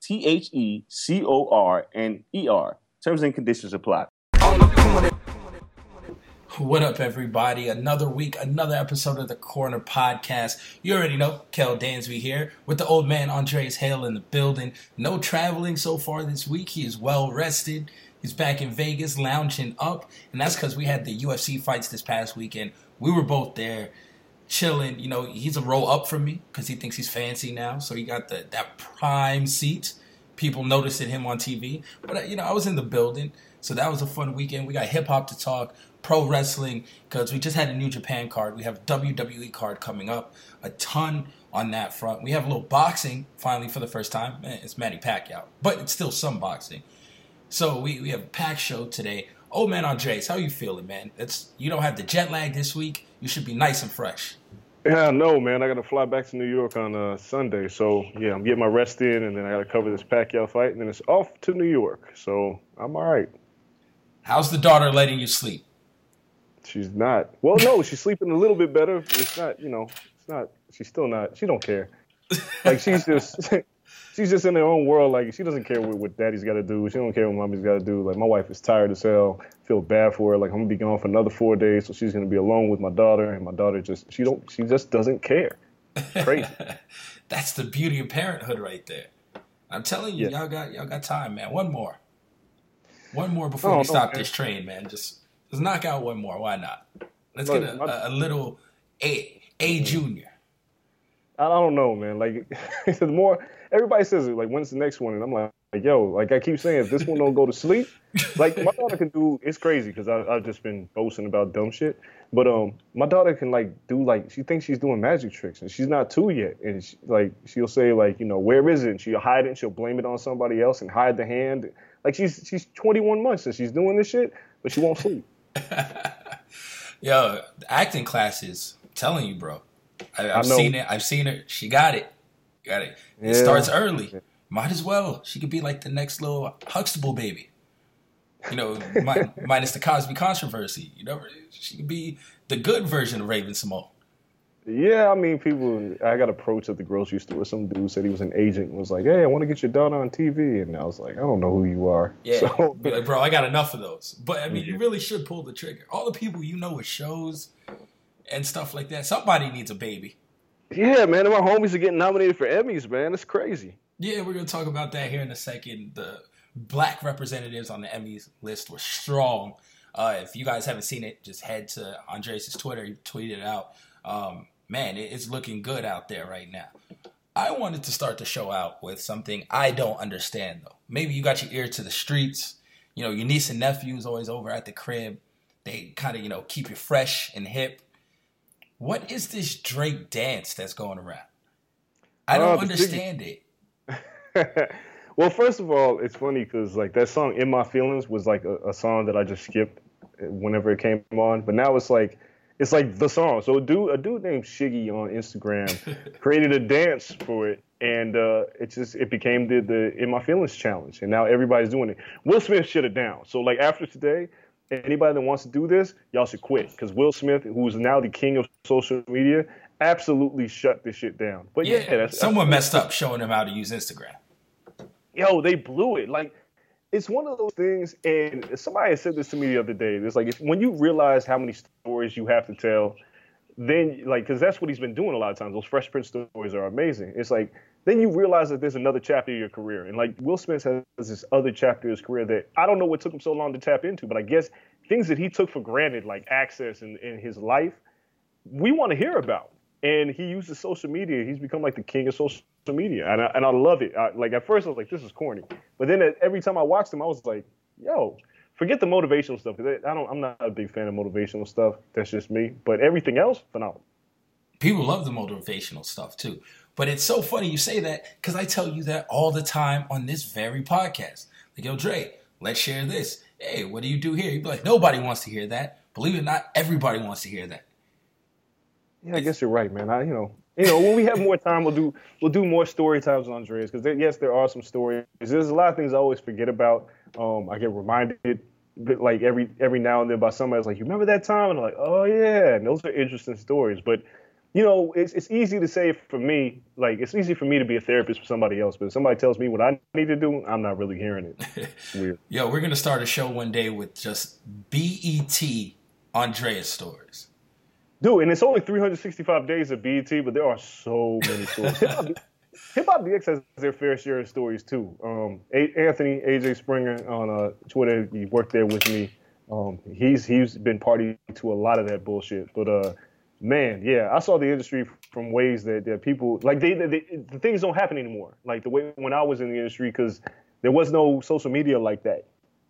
T H E C O R N E R. Terms and conditions apply. What up, everybody? Another week, another episode of the Corner Podcast. You already know, Kel Dansby here with the old man Andreas Hale in the building. No traveling so far this week. He is well rested. He's back in Vegas, lounging up, and that's because we had the UFC fights this past weekend. We were both there, chilling. You know, he's a row up from me because he thinks he's fancy now, so he got the that prime seat. People noticing him on TV, but uh, you know, I was in the building, so that was a fun weekend. We got hip hop to talk pro wrestling because we just had a New Japan card. We have WWE card coming up. A ton on that front. We have a little boxing finally for the first time. Eh, It's Manny Pacquiao, but it's still some boxing. So we, we have a pack show today. Oh man, Andreas, how you feeling, man? It's you don't have the jet lag this week. You should be nice and fresh. Yeah, no, man. I got to fly back to New York on uh, Sunday. So, yeah, I'm getting my rest in, and then I got to cover this Pacquiao fight, and then it's off to New York. So, I'm all right. How's the daughter letting you sleep? She's not. Well, no, she's sleeping a little bit better. It's not, you know, it's not, she's still not, she don't care. Like, she's just, she's just in her own world. Like, she doesn't care what, what daddy's got to do. She don't care what mommy's got to do. Like, my wife is tired as hell. Feel bad for her. Like, I'm going to be gone for another four days, so she's going to be alone with my daughter, and my daughter just, she don't, she just doesn't care. Crazy. That's the beauty of parenthood right there. I'm telling you, Yeah. y'all got y'all got time, man. One more. One more before Oh, we no, stop man. this train, man. Just just knock out one more. Why not? Let's Look, get a, my- a, a little A A mm-hmm. junior. I don't know, man. Like the more everybody says it like, when's the next one? And I'm like, like, yo, like I keep saying, if this one don't go to sleep, like my daughter can do. It's crazy because I've just been boasting about dumb shit. But um, my daughter can like do like she thinks she's doing magic tricks and she's not two yet. And she, like she'll say like you know where is it? And she'll hide it and she'll blame it on somebody else and hide the hand. Like she's she's 21 months and she's doing this shit, but she won't sleep. Yo, acting classes. I'm telling you, bro. I, have seen it. I've seen her. She got it. Got it. It yeah. starts early. Might as well. She could be like the next little Huxtable baby. You know, minus the Cosby controversy. You know, she could be the good version of Raven-Symoné. Yeah, I mean, people. I got approached at the grocery store. Some dude said he was an agent and was like, "Hey, I want to get your daughter on TV," and I was like, "I don't know who you are." Yeah, so, like, bro, I got enough of those. But I mean, yeah. you mm-hmm. really should pull the trigger. All the people you know with shows and stuff like that. Somebody needs a baby. Yeah, man, my homies are getting nominated for Emmys, man. It's crazy. Yeah, we're gonna talk about that here in a second. The black representatives on the Emmys list were strong. Uh, if you guys haven't seen it, just head to Andreas' Twitter. He tweeted it out. Um, man, it's looking good out there right now. I wanted to start the show out with something I don't understand though. Maybe you got your ear to the streets. You know, your niece and nephews always over at the crib. They kind of, you know, keep you fresh and hip. What is this Drake dance that's going around? I don't uh, understand it. well, first of all, it's funny because like that song "In My Feelings" was like a, a song that I just skipped whenever it came on, but now it's like it's like the song. So a dude, a dude named Shiggy on Instagram created a dance for it, and uh, it just it became the the In My Feelings challenge, and now everybody's doing it. Will Smith shut it down. So like after today, anybody that wants to do this, y'all should quit because Will Smith, who's now the king of social media, absolutely shut this shit down. But yeah, yeah that's, someone that's, messed up showing him how to use Instagram. Yo, they blew it. Like it's one of those things, and somebody said this to me the other day. It's like if, when you realize how many stories you have to tell, then like because that's what he's been doing a lot of times. Those Fresh Prince stories are amazing. It's like then you realize that there's another chapter of your career, and like Will Smith has this other chapter of his career that I don't know what took him so long to tap into, but I guess things that he took for granted, like access in, in his life, we want to hear about. And he uses social media. He's become like the king of social media, and I, and I love it. I, like at first, I was like, "This is corny," but then every time I watched him, I was like, "Yo, forget the motivational stuff because I don't. I'm not a big fan of motivational stuff. That's just me. But everything else, phenomenal. People love the motivational stuff too. But it's so funny you say that because I tell you that all the time on this very podcast. Like, yo, Dre, let's share this. Hey, what do you do here? You'd be like, nobody wants to hear that. Believe it or not, everybody wants to hear that. Yeah, I guess you're right, man. I, you know, you know, when we have more time, we'll do we'll do more story times on Andreas because yes, there are some stories. There's a lot of things I always forget about. Um, I get reminded like every every now and then by somebody like, "You remember that time?" And I'm like, "Oh yeah," and those are interesting stories. But you know, it's it's easy to say for me, like it's easy for me to be a therapist for somebody else, but if somebody tells me what I need to do, I'm not really hearing it. weird. Yo, we're gonna start a show one day with just BET Andreas stories. Dude, and it's only 365 days of BET, but there are so many stories. Hip Hop DX has their fair share of stories too. Um, a- Anthony AJ Springer on uh, Twitter, he worked there with me. Um, he's he's been party to a lot of that bullshit. But uh, man, yeah, I saw the industry from ways that, that people like they, they, the things don't happen anymore. Like the way when I was in the industry, because there was no social media like that.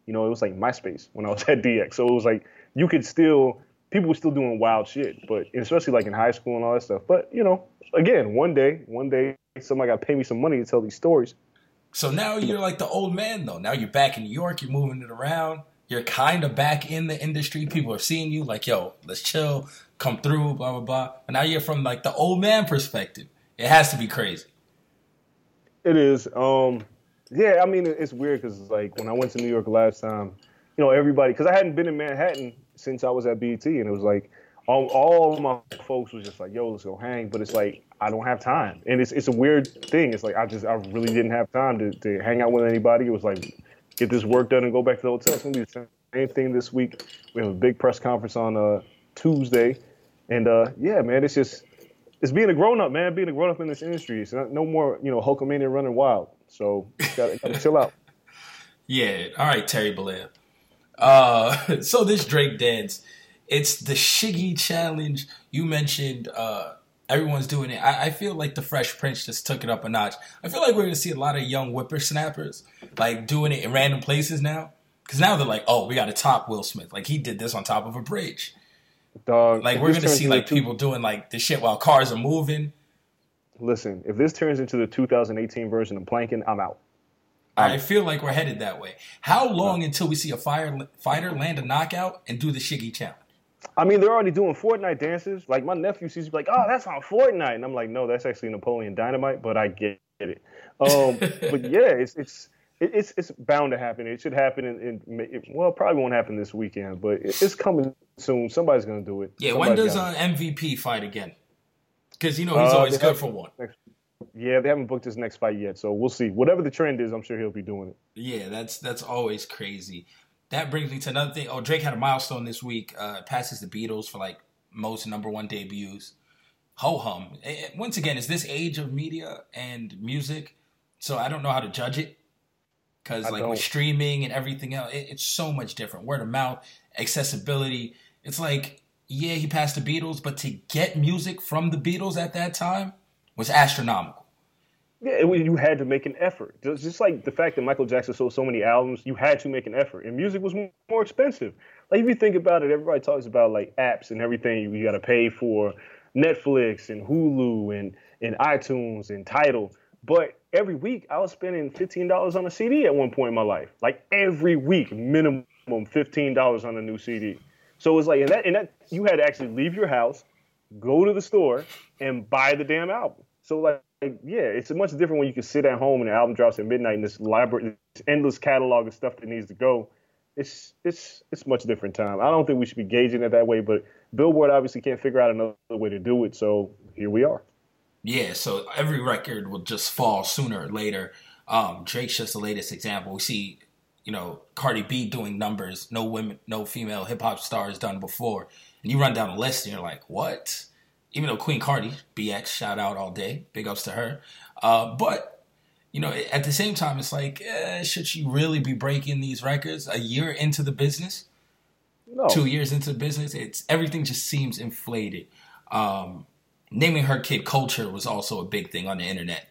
You know, it was like MySpace when I was at DX. So it was like you could still people were still doing wild shit, but especially like in high school and all that stuff. But you know, again, one day, one day, somebody got to pay me some money to tell these stories. So now you're like the old man, though. Now you're back in New York. You're moving it around. You're kind of back in the industry. People are seeing you like, yo, let's chill, come through, blah blah blah. But now you're from like the old man perspective. It has to be crazy. It is. Um, yeah, I mean, it's weird because like when I went to New York last time, you know, everybody because I hadn't been in Manhattan since I was at BET, and it was like all, all my folks was just like, "Yo, let's go hang," but it's like I don't have time, and it's it's a weird thing. It's like I just I really didn't have time to, to hang out with anybody. It was like get this work done and go back to the hotel. It's gonna be the same thing this week. We have a big press conference on uh, Tuesday, and uh, yeah, man, it's just it's being a grown up, man. Being a grown up in this industry. It's not, no more, you know, Hulkamania running wild. So gotta, gotta chill out. Yeah. All right, Terry Bollea. Uh, so this Drake dance, it's the Shiggy challenge. You mentioned uh, Everyone's doing it. I, I feel like the Fresh Prince just took it up a notch. I feel like we're gonna see a lot of young whippersnappers like doing it in random places now. Because now they're like, oh, we got to top Will Smith. Like he did this on top of a bridge. Dog, Like we're gonna see like two- people doing like the shit while cars are moving. Listen, if this turns into the 2018 version of Planking, I'm out. I feel like we're headed that way. How long until we see a fire fighter land a knockout and do the Shiggy challenge? I mean, they're already doing Fortnite dances. Like my nephew sees me like, "Oh, that's on Fortnite," and I'm like, "No, that's actually Napoleon Dynamite." But I get it. Um, but yeah, it's it's it's it's bound to happen. It should happen in, in it, well, probably won't happen this weekend, but it, it's coming soon. Somebody's gonna do it. Yeah, when does uh, MVP fight again? Because you know he's Uh, always good for one. next- yeah, they haven't booked his next fight yet, so we'll see. Whatever the trend is, I'm sure he'll be doing it. Yeah, that's that's always crazy. That brings me to another thing. Oh, Drake had a milestone this week. Uh, passes the Beatles for like most number one debuts. Ho hum. Once again, it's this age of media and music, so I don't know how to judge it because like don't. with streaming and everything else, it, it's so much different. Word of mouth, accessibility. It's like yeah, he passed the Beatles, but to get music from the Beatles at that time was astronomical. Yeah, it, was- you had to make an effort. Just, just like the fact that Michael Jackson sold so many albums, you had to make an effort. And music was more, expensive. Like if you think about it, everybody talks about like apps and everything you got to pay for, Netflix and Hulu and and iTunes and Tidal. But every week I was spending fifteen dollars on a CD at one point in my life. Like every week, minimum fifteen dollars on a new CD. So it's like and that and that you had to actually leave your house, go to the store and buy the damn album. So like, yeah, it's much different when you can sit at home and the album drops at midnight and this library, this endless catalog of stuff that needs to go. It's it's it's much different time. I don't think we should be gauging it that way, but Billboard obviously can't figure out another way to do it. So here we are. Yeah, so every record will just fall sooner or later. Um, Drake's just the latest example. We see, you know, Cardi B doing numbers no women, no female hip hop stars done before, and you run down the list and you're like, what? Even though Queen Cardi, BX, shout out all day, big ups to her. Uh, but you know, at the same time, it's like, eh, should she really be breaking these records a year into the business? No, two years into the business, it's everything just seems inflated. Um, naming her kid Kulture was also a big thing on the internet,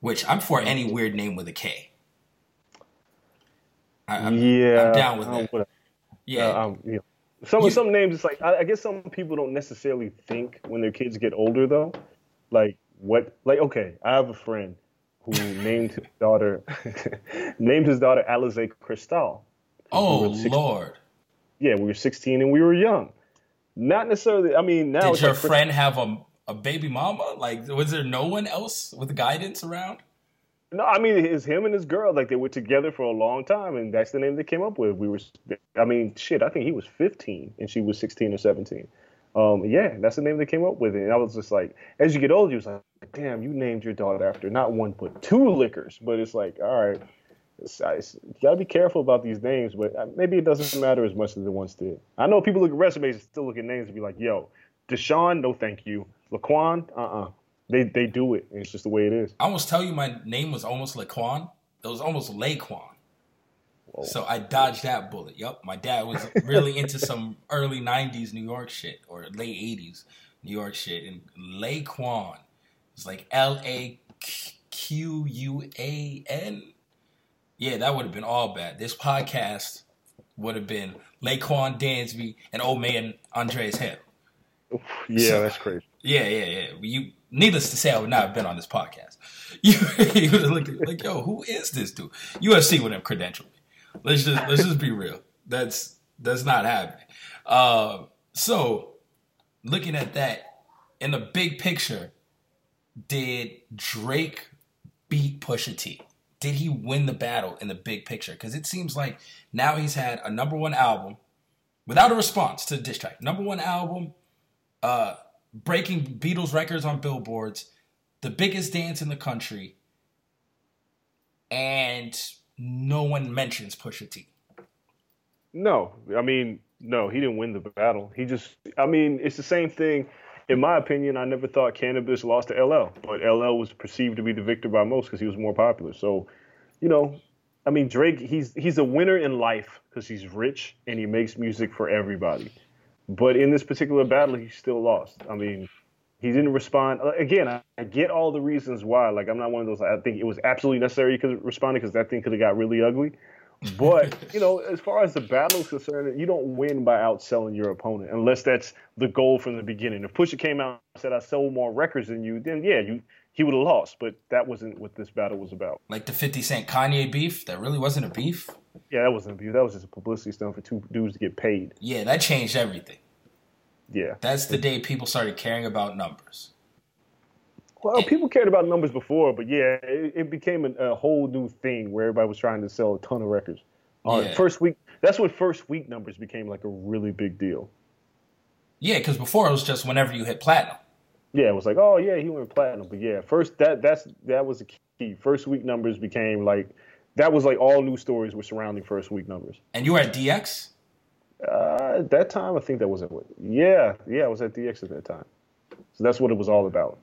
which I'm for any weird name with a K. I, I'm, yeah, I'm down with that. Yeah, um, know, some You- some names. It's like I, I guess some people don't necessarily think when their kids get older though. Like what? Like okay, I have a friend who named his daughter named his daughter Alize Cristal. oh we 16. Lord, Yeah, we were 16 and we were young. Not necessarily. I mean, now did your like friend have a a baby mama? Like, was there no one else with guidance around? No, I mean it's him and his girl. Like they were together for a long time, and that's the name they came up with. We were, I mean, shit. I think he was 15 and she was 16 or 17. Um, yeah, that's the name they came up with. And I was just like, as you get older, you was like, damn, you named your daughter after not one but two liquors. But it's like, all right, you gotta be careful about these names. But uh, maybe it doesn't matter as much as it once did. I know people look at resumes and still look at names and be like, yo, Deshaun, no thank you. Laquan, uh, uh They they do it. And it's just the way it is. I almost tell you my name was almost Laquan. It was almost Laquan. So I dodged that bullet. Yup, my dad was really into some early '90s New York shit or late '80s New York shit, and Laquan was like L A Q U A N. Yeah, that would have been all bad. This podcast would have been Laquan Dansby and old man Andreas Hale. Yeah, So- that's crazy. Yeah, yeah, yeah. You, needless to say, I would not have been on this podcast. You, would have looked at, like, yo, who is this dude? UFC with him credentialed. me. Let's just let's just be real. That's that's not happening. Uh, so, looking at that in the big picture, did Drake beat Pusha T? Did he win the battle in the big picture? Because it seems like now he's had a number one album without a response to the diss track. Number one album, uh, breaking Beatles records on billboards, the biggest dance in the country, and no one mentions Pusha T. No, I mean, no, he didn't win the battle. He just, I mean, it's the same thing. In my opinion, I never thought Canibus lost to LL, but LL was perceived to be the victor by most because he was more popular. So, you know, I mean, Drake, he's he's a winner in life because he's rich and he makes music for everybody. But in this particular battle, he still lost. I mean, He didn't respond. Again, I, I get all the reasons why. Like, I'm not one of those. I think it was absolutely necessary to respond because that thing could have got really ugly. But you know, as far as the battle is concerned, you don't win by outselling your opponent unless that's the goal from the beginning. If Pusha came out and said, "I sold more records than you," then yeah, you he would have lost. But that wasn't what this battle was about. Like the 50 Cent Kanye beef, that really wasn't a beef. Yeah, that wasn't a beef. That was just a publicity stunt for two dudes to get paid. Yeah, that changed everything. Yeah. That's the day people started caring about numbers. Well, people cared about numbers before, but yeah, it, it became a, a whole new thing where everybody was trying to sell a ton of records. Uh, Yeah. First week, that's when first week numbers became like a really big deal. Yeah, because before it was just whenever you hit platinum. Yeah, it was like, oh yeah, he went platinum. But yeah, first that that's that was the key. First week numbers became like that was like all news stories were surrounding first week numbers. And you were at DX? Uh, at that time, I think that was it. Yeah, yeah, I was at DX at that time. So that's what it was all about.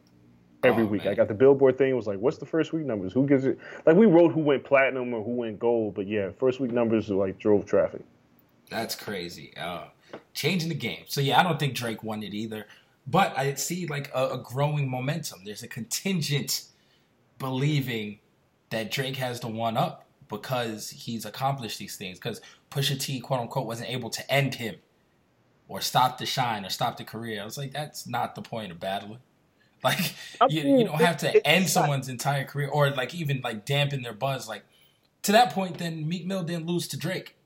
Every Oh, week, man. I got the Billboard thing. It was like, what's the first week numbers? Who gives it? Like we wrote who went platinum or who went gold, but yeah, first week numbers like drove traffic. That's crazy. Uh, changing the game. So yeah, I don't think Drake won it either. But I see like a, a growing momentum. There's a contingent believing that Drake has the one up because he's accomplished these things. Because Pusha T, quote unquote, wasn't able to end him or stop the shine or stop the career. I was like, that's not the point of battling. Like I you, you don't have to end someone's entire career or like even like dampen their buzz. Like to that point, then Meek Mill didn't lose to Drake.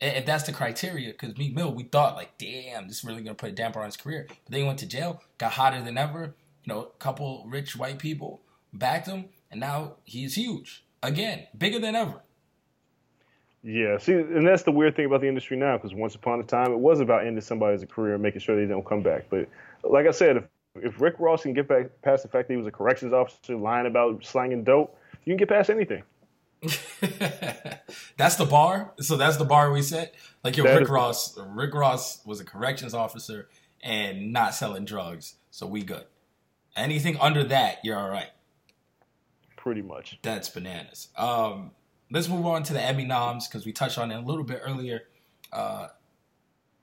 If that's the criteria, because Meek Mill, we thought like, damn, this is really gonna put a damper on his career. But then he went to jail, got hotter than ever. You know, a couple rich white people backed him, and now he's huge again, bigger than ever. Yeah, see, and that's the weird thing about the industry now, because once upon a time it was about ending somebody's career and making sure they don't come back. But like I said, if if Rick Ross can get back past the fact that he was a corrections officer lying about slanging dope, you can get past anything. that's the bar. So that's the bar we set. Like your Rick is- Ross. Rick Ross was a corrections officer and not selling drugs, so we good. Anything under that, you're all right. Pretty much. That's bananas. Um, let's move on to the Emmy noms because we touched on it a little bit earlier. Uh,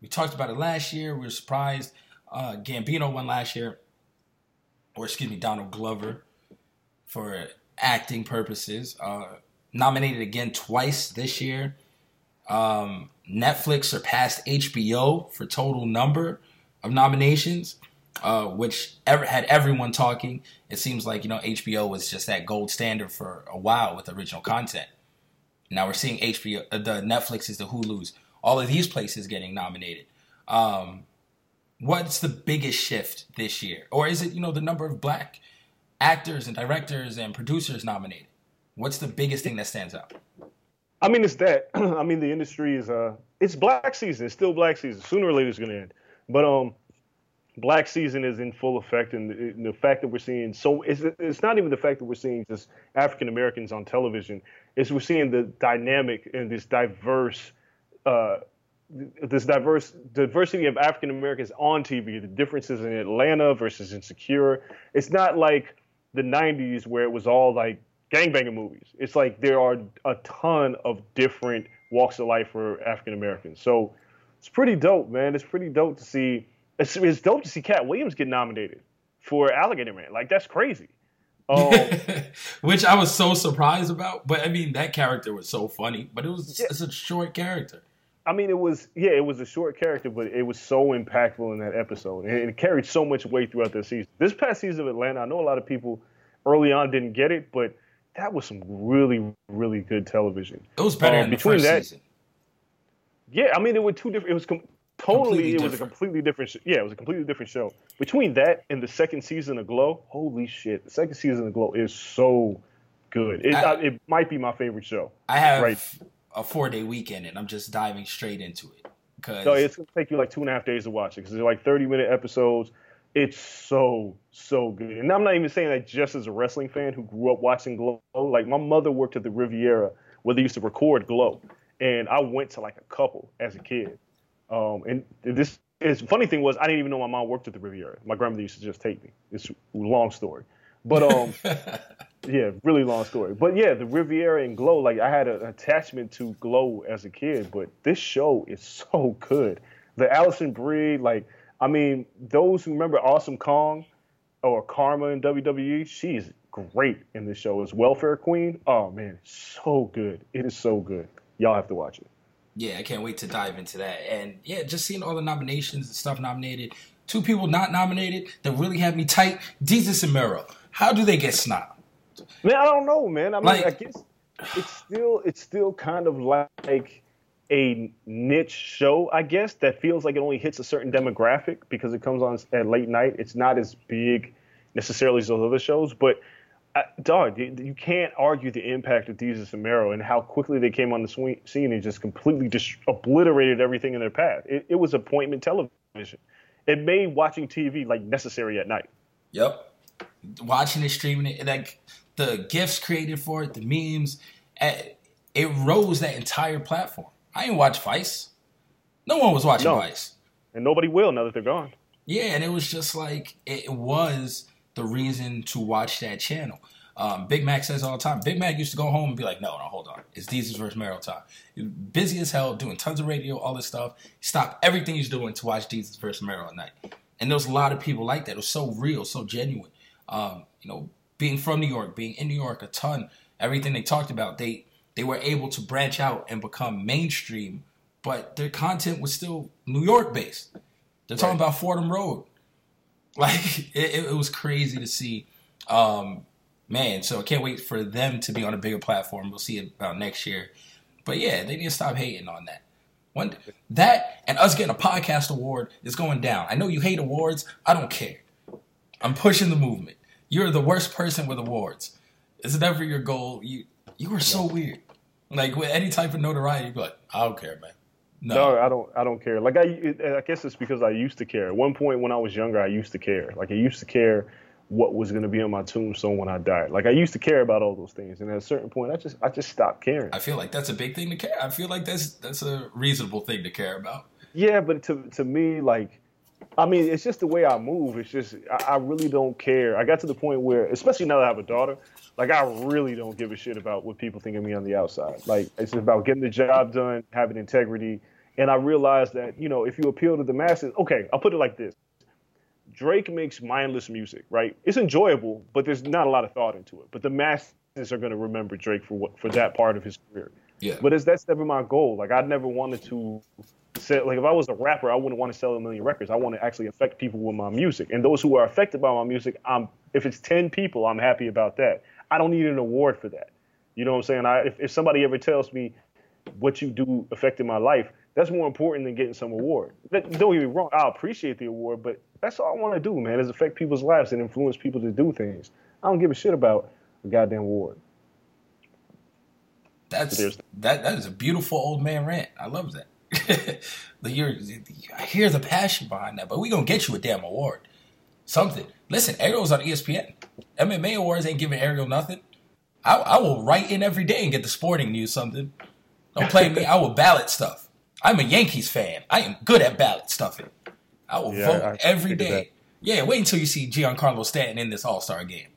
we talked about it last year. We were surprised. Uh, Gambino won last year, or excuse me, Donald Glover for acting purposes. Uh, nominated again twice this year. Um, Netflix surpassed HBO for total number of nominations, uh, which ever had everyone talking. It seems like you know HBO was just that gold standard for a while with original content. Now we're seeing HBO, uh, the Netflixes, the Hulu's, all of these places getting nominated. Um, what's the biggest shift this year, or is it you know the number of black actors and directors and producers nominated? What's the biggest thing that stands out? I mean, it's that. I mean, the industry is uh, it's black season. It's still black season. Sooner or later, it's gonna end. But um, black season is in full effect, and the, the fact that we're seeing so it's it's not even the fact that we're seeing just African Americans on television. It's we're seeing the dynamic and this diverse. Uh, this diverse diversity of African Americans on TV, the differences in Atlanta versus Insecure. It's not like the '90s where it was all like gangbanging movies. It's like there are a ton of different walks of life for African Americans. So it's pretty dope, man. It's pretty dope to see. It's, it's dope to see Katt Williams get nominated for Alligator Man. Like that's crazy. Um, Which I was so surprised about. But I mean, that character was so funny. But it was Yeah. it's a short character. I mean, it was yeah, it was a short character, but it was so impactful in that episode, and it carried so much weight throughout the season. This past season of Atlanta, I know a lot of people early on didn't get it, but that was some really, really good television. It was better Um, than the between that- season. Yeah, I mean, it was two different. It was com- totally. Completely it was a completely different. Sh- yeah, it was a completely different show. Between that and the second season of Glow, holy shit! The second season of Glow is so good. It, I- I- it might be my favorite show. I have Right. a four day weekend and I'm just diving straight into it. Because So it's gonna take you like two and a half days to watch it because they're like thirty minute episodes. It's so so good, and I'm not even saying that just as a wrestling fan who grew up watching Glow. Like my mother worked at the Riviera where they used to record Glow, and I went to like a couple as a kid. Um, and this is funny thing was I didn't even know my mom worked at the Riviera. My grandmother used to just take me. It's a long story, but um. Yeah, really long story. But yeah, the Riviera and Glow, like I had an attachment to Glow as a kid, but this show is so good. The Alison Brie, like, I mean, those who remember Awesome Kong, or Kharma in WWE. She's great in this show as Welfare Queen. Oh man, so good. It is so good. Y'all have to watch it. Yeah, I can't wait to dive into that. And yeah, just seeing all the nominations and stuff nominated. Two people not nominated that really have me tight. Desus and Mero. How do they get snobbed? Man, I don't know, man. I mean, Like- I guess it's still it's still kind of like a niche show, I guess, that feels like it only hits a certain demographic because it comes on at late night. It's not as big necessarily as those other shows, but uh, dog, you, you can't argue the impact of Desus and Mero and how quickly they came on the swing, scene and just completely just obliterated everything in their path. It, it was appointment television. It made watching TV like necessary at night. Yep. Watching it, streaming it, like the gifts created for it, the memes, eh, it rose that entire platform. I didn't watch Vice. No one was watching No. Vice. And nobody will now that they're gone. Yeah, and it was just like it was the reason to watch that channel. Um, Big Mac says all the time. Big Mac used to go home and be like, "No, no, hold on, it's Desus versus Mero time." Busy as hell, doing tons of radio, all this stuff. Stop everything he's doing to watch Desus versus Mero at night. And there was a lot of people like that. It was so real, so genuine. Um, you know, being from New York, being in New York a ton, everything they talked about, they they were able to branch out and become mainstream, but their content was still New York based. They're talking about Fordham Road. Like it, it was crazy to see. Um, man, so I can't wait for them to be on a bigger platform. We'll see it about next year. But yeah, they need to stop hating on that. One that and us getting a podcast award is going down. I know you hate awards. I don't care. I'm pushing the movement. You're the worst person with awards. It's never your goal. You you are so weird. Like with any type of notoriety, you'd be like, I don't care, man. No. No, I don't. I don't care. Like I, I guess it's because I used to care. At one point when I was younger, I used to care. Like I used to care what was going to be on my tombstone when I died. Like I used to care about all those things. And at a certain point, I just, I just stopped caring. I feel like that's a big thing to care. I feel like that's that's a reasonable thing to care about. Yeah, but to to me, like, I mean, it's just the way I move. It's just I, I really don't care. I got to the point where, especially now that I have a daughter, like I really don't give a shit about what people think of me on the outside. Like it's about getting the job done, having integrity. And I realized that you know if you appeal to the masses, okay, I'll put it like this: Drake makes mindless music, right? It's enjoyable, but there's not a lot of thought into it. But the masses are going to remember Drake for what for that part of his career. Yeah. But it's, that's never my goal. Like I never wanted to sell. Like if I was a rapper, I wouldn't want to sell a million records. I want to actually affect people with my music. And those who are affected by my music, I'm if it's ten people, I'm happy about that. I don't need an award for that. You know what I'm saying? I, if, if somebody ever tells me what you do affected my life, that's more important than getting some award. That, don't get me wrong. I appreciate the award, but that's all I want to do, man, is affect people's lives and influence people to do things. I don't give a shit about a goddamn award. That's that that is a beautiful old man rant. I love that. you're, I hear the passion behind that, but we gonna get you a damn award, something. Listen, Ariel's on ESPN. MMA awards ain't giving Ariel nothing. I, I will write in every day and get the sporting news something. Don't play me. I will ballot stuff. I'm a Yankees fan. I am good at ballot stuffing. I will Yeah, vote I- every day. Yeah, wait until you see Giancarlo Stanton in this All Star game.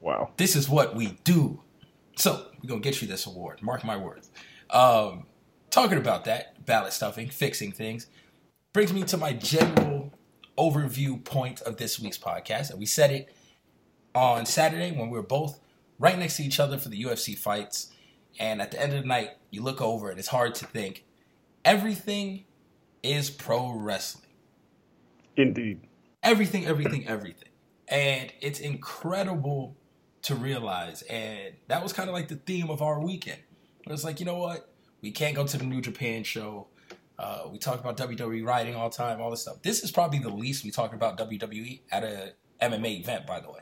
Wow. This is what we do. So we're gonna get you this award. Mark my words. Um, talking about that ballot stuffing, fixing things, brings me to my general overview point of this week's podcast. And we said it on Saturday when we were both right next to each other for the UFC fights. And at the end of the night, you look over and it's hard to think. Everything is pro wrestling Indeed. everything, everything, everything. And it's incredible to realize. And that was kind of like the theme of our weekend. It was like, you know what? We can't go to the New Japan show. Uh, we talk about WWE writing all the time, all this stuff. This is probably the least we talk about WWE at a MMA event, by the way.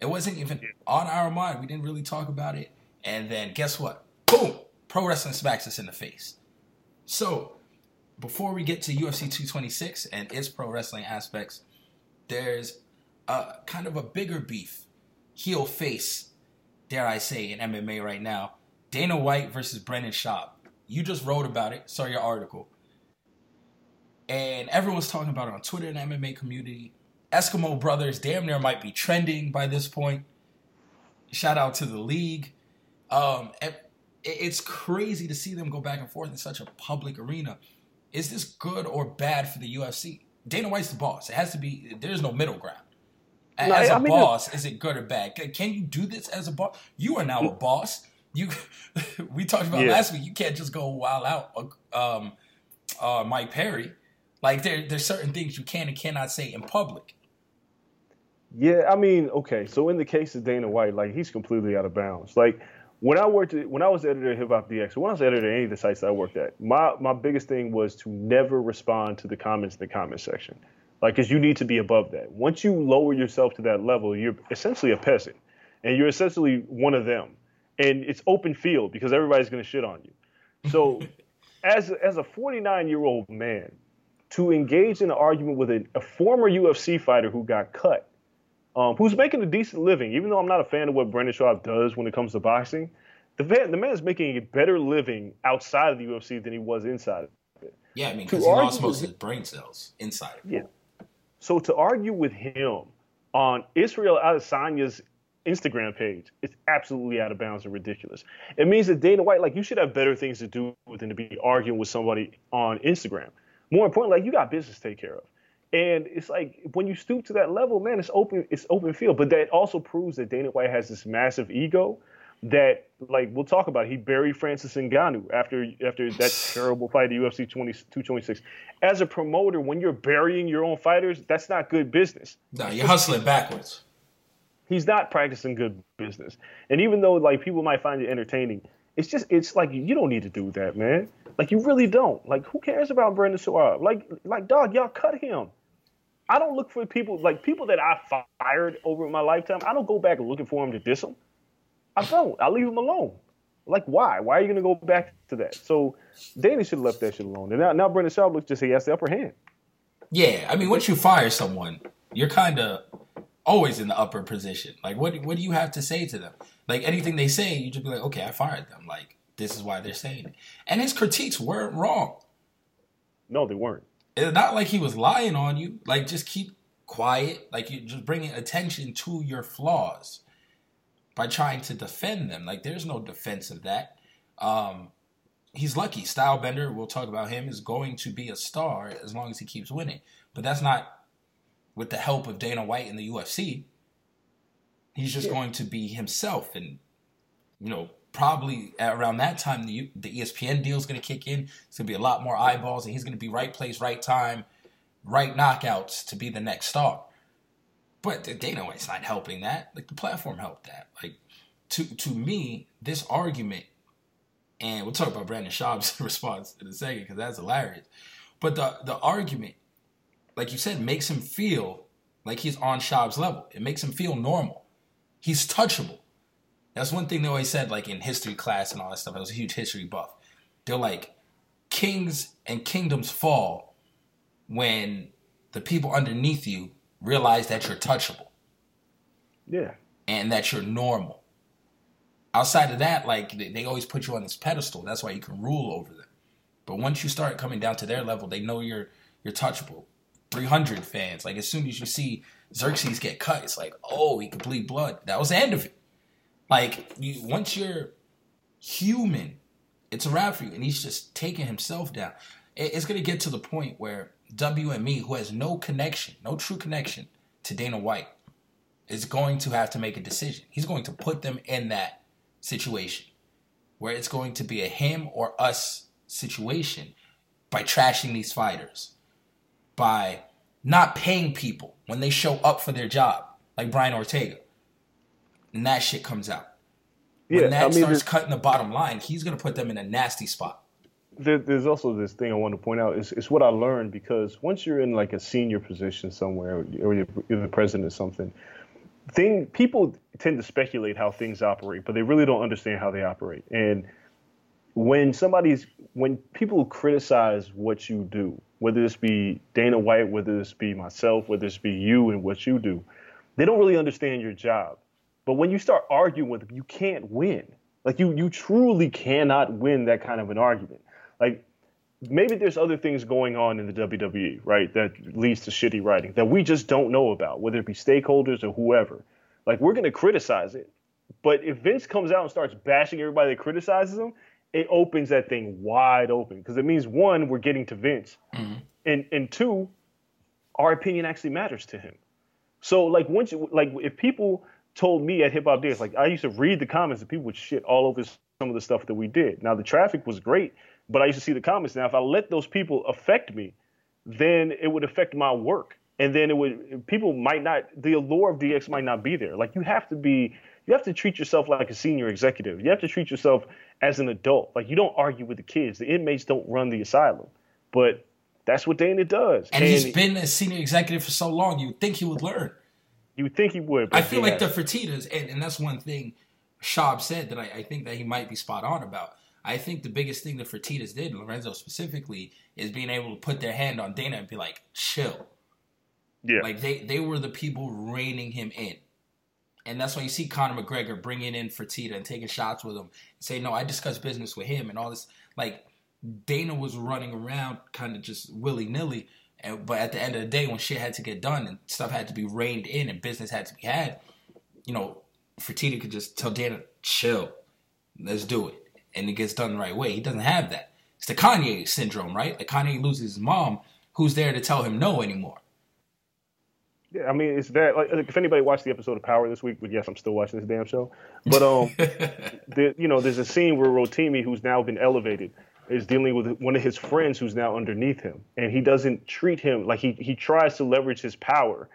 It wasn't even on our mind. We didn't really talk about it. And then guess what? Boom! Pro Wrestling smacks us in the face. So, before we get to UFC 226 and its pro wrestling aspects, there's a kind of a bigger beef, heel face, dare I say, in MMA right now. Dana White versus Brendan Schaub. You just wrote about it, saw your article. And everyone's talking about it on Twitter and MMA community. Eskimo Brothers damn near might be trending by this point. Shout out to the league. Um, it's crazy to see them go back and forth in such a public arena. Is this good or bad for the UFC? Dana White's the boss. It has to be. There's no middle ground. As No, a I mean, boss, is it good or bad? Can- Can you do this as a boss? You are now a boss. You, we talked about Yeah. last week. You can't just go wild out. Um, uh, Mike Perry, like there, there's certain things you can and cannot say in public. Yeah, I mean, okay. So in the case of Dana White, like he's completely out of bounds. Like when I worked, at, when I was editor at Hip Hop DX, when I was editor at any of the sites that I worked at, my my biggest thing was to never respond to the comments in the comment section, like because you need to be above that. Once you lower yourself to that level, you're essentially a peasant, and you're essentially one of them, and it's open field because everybody's going to shit on you. So, as as a 49 year old man, to engage in an argument with a, a former UFC fighter who got cut um, who's making a decent living, even though I'm not a fan of what Brendan Schaub does when it comes to boxing. The man, the man is making a better living outside of the UFC than he was inside. of it. Yeah, I mean, because he lost most of his brain cells inside. of him. Yeah. So to argue with him on Israel Adesanya's Instagram page is absolutely out of bounds and ridiculous. It means that Dana White, like, you should have better things to do than to be arguing with somebody on Instagram. More importantly, like, you got business to take care of. And it's like when you stoop to that level, man, it's open, it's open field. But that also proves that Dana White has this massive ego that, like, we'll talk about. It. He buried Francis Ngannou after after that terrible fight at UFC 20, 226. As a promoter, when you're burying your own fighters, that's not good business No, you're hustling backwards. He's not practicing good business. And even though like people might find it entertaining, it's just it's like you don't need to do that, man. Like you really don't. Like who cares about Brendan Schaub? Like like dog, y'all cut him. I don't look for people like people that I fired over my lifetime. I don't go back looking for them to diss them. I don't. I leave them alone. Like why? Why are you gonna go back to that? So Danny should have left that shit alone. And now, now Brendan Schaub looks just he has the upper hand. Yeah, I mean, once you fire someone, you're kind of always in the upper position. Like, what what do you have to say to them? Like anything they say, you just be like, okay, I fired them. Like this is why they're saying it. And his critiques weren't wrong. No, they weren't. It's not like he was lying on you. Like just keep quiet. Like you're just bringing attention to your flaws by trying to defend them. Like there's no defense of that. Um, he's lucky. Stylebender, we'll talk about him, is going to be a star as long as he keeps winning. But that's not with the help of Dana White in the UFC. He's just going to be himself, and you know, probably around that time, the the ESPN deal is going to kick in. It's going to be a lot more eyeballs, and he's going to be right place, right time, right knockouts to be the next star. But Dana White's not helping that. Like the platform helped that. Like to to me, this argument, and we'll talk about Brendan Schaub's response in a second because that's hilarious. But the the argument, like you said, makes him feel like he's on Schaub's level. It makes him feel normal. He's touchable. That's one thing they always said, like in history class and all that stuff. I was a huge history buff. They're like, kings and kingdoms fall when the people underneath you realize that you're touchable Yeah. and that you're normal. Outside of that, like they always put you on this pedestal. That's why you can rule over them. But once you start coming down to their level, they know you're you're touchable. 300 fans, like as soon as you see Xerxes get cut, it's like, oh, he could bleed blood. That was the end of it. Like you, once you're human, it's a wrap for you. And he's just taking himself down. It- it's gonna get to the point where WME, who has no connection, no true connection to Dana White, is going to have to make a decision. He's going to put them in that situation where it's going to be a him or us situation by trashing these fighters, by not paying people when they show up for their job, like Brian Ortega. And that shit comes out. Yeah, When that I mean, starts cutting the bottom line, he's going to put them in a nasty spot. there, there's also this thing I want to point out. It's, it's what I learned because once you're in like a senior position somewhere, or you're, you're the president of something, thing people tend to speculate how things operate, but they really don't understand how they operate. And when somebody's when people criticize what you do, whether this be Dana White, whether this be myself, whether this be you and what you do, they don't really understand your job. But when you start arguing with them, you can't win. Like you you truly cannot win that kind of an argument. Like maybe there's other things going on in the WWE, right, that leads to shitty writing that we just don't know about, whether it be stakeholders or whoever. Like we're gonna criticize it. But if Vince comes out and starts bashing everybody that criticizes him, it opens that thing wide open. Because it means one, we're getting to Vince. Mm-hmm. And and two, our opinion actually matters to him. So like once you like if people told me at Hip Hop DX, like I used to read the comments and people would shit all over some of the stuff that we did. Now the traffic was great, but I used to see the comments. Now if I let those people affect me, then it would affect my work. And then it would people might not the allure of DX might not be there. Like you have to be you have to treat yourself like a senior executive. You have to treat yourself as an adult. Like you don't argue with the kids. The inmates don't run the asylum. But that's what Dana does. And, and he's been a senior executive for so long. You think he would learn. You would think he would. I feel like the Fertittas, and, and that's one thing Schaub said that I, I, think that he might be spot on about. I think the biggest thing the Fertittas did, Lorenzo specifically, is being able to put their hand on Dana and be like, chill. Yeah. Like they, they were the people reining him in. And that's why you see Conor McGregor bringing in Fertitta and taking shots with him and say, no, I discussed business with him and all this. Like Dana was running around kind of just willy nilly. But at the end of the day, when shit had to get done and stuff had to be reined in and business had to be had, you know, Fertitta could just tell Dana, chill, let's do it. And it gets done the right way. He doesn't have that. It's the Kanye syndrome, right? Like Kanye loses his mom, who's there to tell him no anymore. Yeah, I mean, it's that. Like, if anybody watched the episode of Power this week, but yes, I'm still watching this damn show. But um, the, you know, there's a scene where Rotimi, who's now been elevated, is dealing with one of his friends who's now underneath him, and he doesn't treat him like he he tries to leverage his power